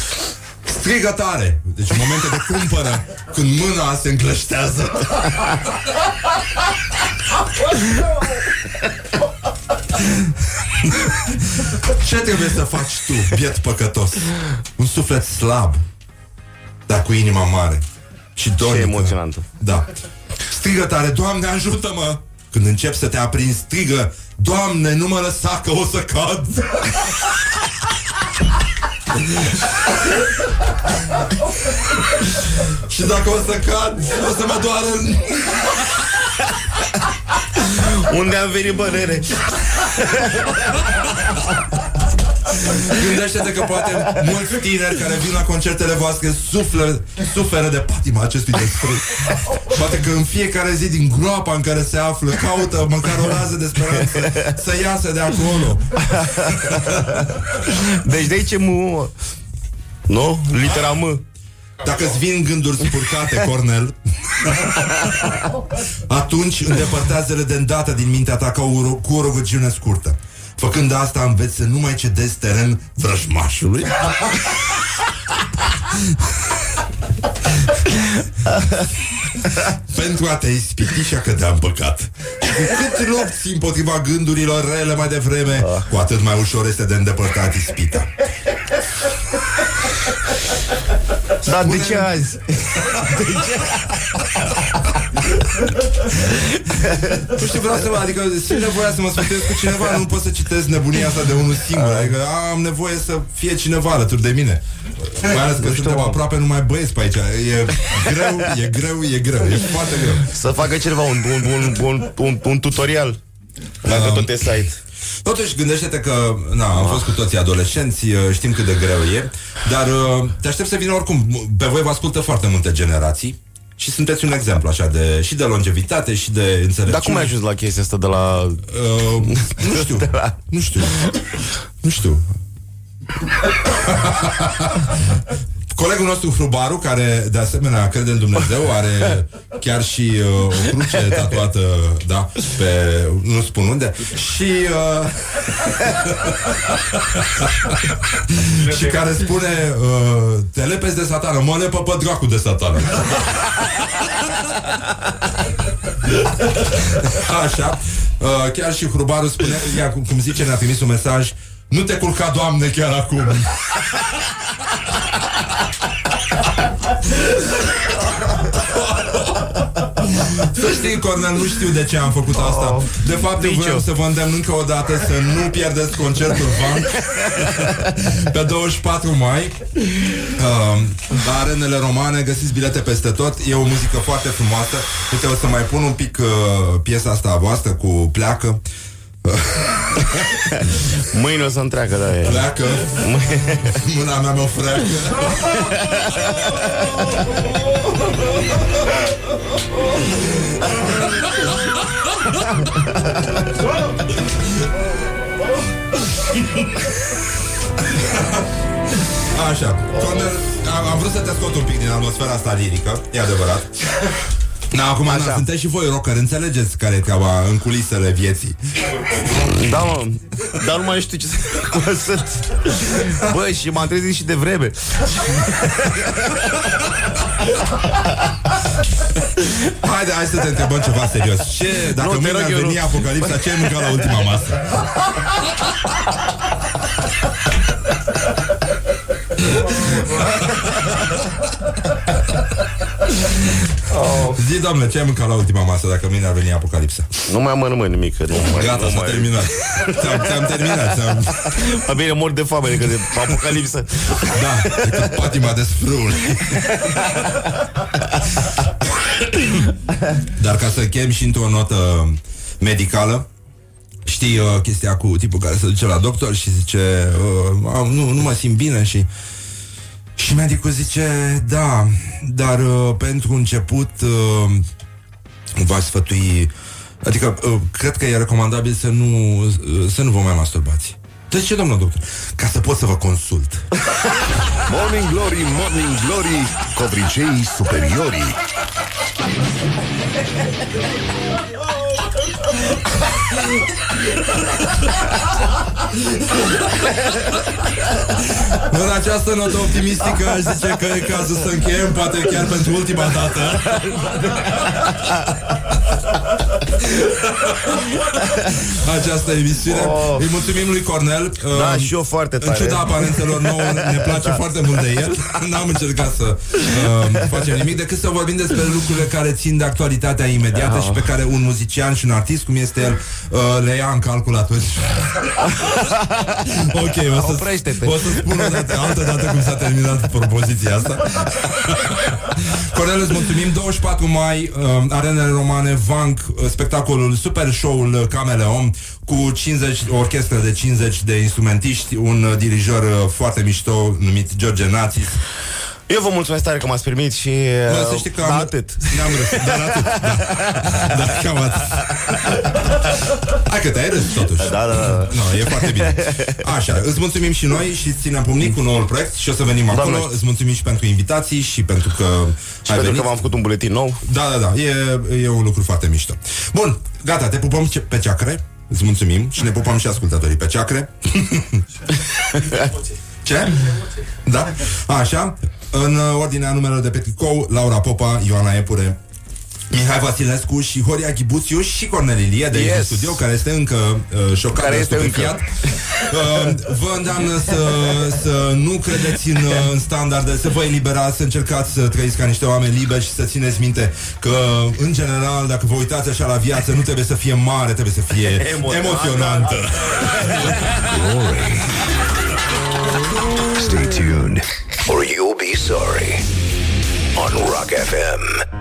Strigă tare. Deci în momente de cumpără, când mâna se încleștează. Ce trebuie să faci tu, biet păcătos? Un suflet slab, dar cu inima mare. Și dorică. Ce emoționantă. Da. Strigă tare, Doamne, ajută-mă! Când încep să te aprinzi, strigă, Doamne, nu mă lăsa că o să cad! Și dacă o să cad, o să mă doară în... Unde am venit, bă, nene? Gândește-te că poate mulți tineri care vin la concertele voastre suflă, suferă de patima acestui despre. Poate că în fiecare zi din groapa în care se află caută măcar o rază de speranță să iasă de acolo. Deci de aici mu... Nu? Litera M. Dacă îți vin gânduri spurcate, Cornel, atunci îndepărtează-le de îndată din mintea ta ca o, ro- cu o rugăciune scurtă. Făcând asta, înveți să nu mai cedezi teren vrăjmașului. pentru a te ispiti și a cădea în păcat. Și cu cât lupți împotriva gândurilor rele mai devreme, cu atât mai ușor este de îndepărtat ispita. Dar de ce azi? Nu știu, vreau să mă, adică simt nevoia să mă sfătuiesc cu cineva, nu pot să citesc nebunia asta de unul singur, adică am nevoie să fie cineva alături de mine. Mai ales că suntem aproape numai băieți pe aici. E greu, e greu, e greu, e foarte greu. Să facă cineva un, un, un, un, un, un tutorial Dacă tot e site Totuși, gândește-te că na, am fost cu toții adolescenți, uh, știm cât de greu e, dar uh, te aștept să vină oricum. Pe voi vă ascultă foarte multe generații și sunteți un exemplu așa de și de longevitate și de înțelepciune. Dar cum ai ajuns la chestia asta de la... Uh, nu știu. De la... Nu știu. Nu știu. Colegul nostru Hrubaru, care de asemenea crede în Dumnezeu, are chiar și uh, o cruce tatuată, da, pe nu spun unde, și uh, și care spune uh, te lepezi de satană, mă lepă pe dracu de satană. Așa. Uh, chiar și Hrubaru spune, ia, cum cum zice, ne-a trimis un mesaj nu te culca, Doamne, chiar acum. Să știi, Cornel, nu știu de ce am făcut asta. De fapt, eu Nici vreau eu. să vă îndemn încă o dată să nu pierdeți concertul Van pe 24 mai. Uh, la arenele romane găsiți bilete peste tot. E o muzică foarte frumoasă. Uite, o să mai pun un pic uh, piesa asta a voastră cu pleacă. Mâine o să întreacă, da, e. Pleacă. Mâna mea mă freacă. Așa, Cornel, am, am vrut să te scot un pic din atmosfera asta lirică, e adevărat. Na, acum, na, sunteți și voi rocker, înțelegeți care e treaba în culisele vieții. Da, mă, dar nu mai știu ce să cum sunt. Bă, și m-am trezit și de vreme. Haide, hai să te întrebăm ceva serios. Ce, dacă Nu, te mâine rog ar eu, veni nu. apocalipsa, ce ai mâncat la ultima masă? Oh. Zi, doamne, ce ai mâncat la ultima masă dacă mâine ar veni apocalipsa? Nu mai mănânc nimic, că nu mai... Gata, nu s-a mai... terminat. Ți-am, ți-am terminat. Ți-am... Mai bine mor de foame decât de apocalipsă. Da, decât patima de sprâul. Dar ca să chem și într-o notă medicală, Știi uh, chestia cu tipul care se duce la doctor și zice uh, "Am- nu, nu mă simt bine și și medicul zice da, dar uh, pentru început uh, v-aș sfătui adică uh, cred că e recomandabil să nu uh, să nu vă mai masturbați. De ce, domnul doctor? Ca să pot să vă consult. Morning Glory, Morning Glory, covriceii superiorii. În această notă optimistică aș zice că e cazul să încheiem, poate chiar pentru ultima dată. Această emisiune. Oh. Îi mulțumim lui Cornel. Da, Um, și eu foarte În tare. ciuda aparențelor nouă, ne place Da. foarte mult de el. N-am încercat să uh, facem nimic decât să vorbim despre lucrurile care țin de actualitatea imediată Ah. și pe care un muzician și un artist, cum este el, uh, le ia în calcul atunci. ok, o să, Oprește-te. o să spun o dată, altă dată cum s-a terminat propoziția asta. Cornel, îți mulțumim 24 mai uh, Arenele Romane Vanc uh, Spectacolul Super Show-ul uh, Cameleon Cu 50, o orchestră de 50 de instrumentiști Un uh, dirijor uh, foarte mișto Numit George Națis Eu vă mulțumesc tare că m-ați primit și... Bă, să uh, știi că da, am, atât. Ne-am râs, dar atât da. da, cam atât Hai că te-ai râs totuși Da, da, da. No, e foarte bine Așa, îți mulțumim și noi și îți ținem pumnic cu noul proiect Și o să venim acolo Doamne. Îți mulțumim și pentru invitații Și pentru că Și pentru că v-am făcut un buletin nou. Da, da, da, e, e un lucru foarte mișto Bun, gata, te pupăm ce- pe ceacre Îți mulțumim și ne pupăm și ascultătorii pe ceacre Ce? Da? Așa În uh, ordinea numelor de pe tricou Laura Popa, Ioana Epure Mihai Vasilescu și Horia Ghibuțiu și Cornelilie de aici Yes. în studio, care este încă uh, șocat Care de este stupefiat. Uh, vă îndeamnă să, să nu credeți în, uh, în standarde, să vă eliberați, să încercați să trăiți ca niște oameni liberi și să țineți minte că, în general, dacă vă uitați așa la viață, nu trebuie să fie mare, trebuie să fie Emoționantă. emoționantă. Stay tuned, or you'll be sorry. On Rock FM.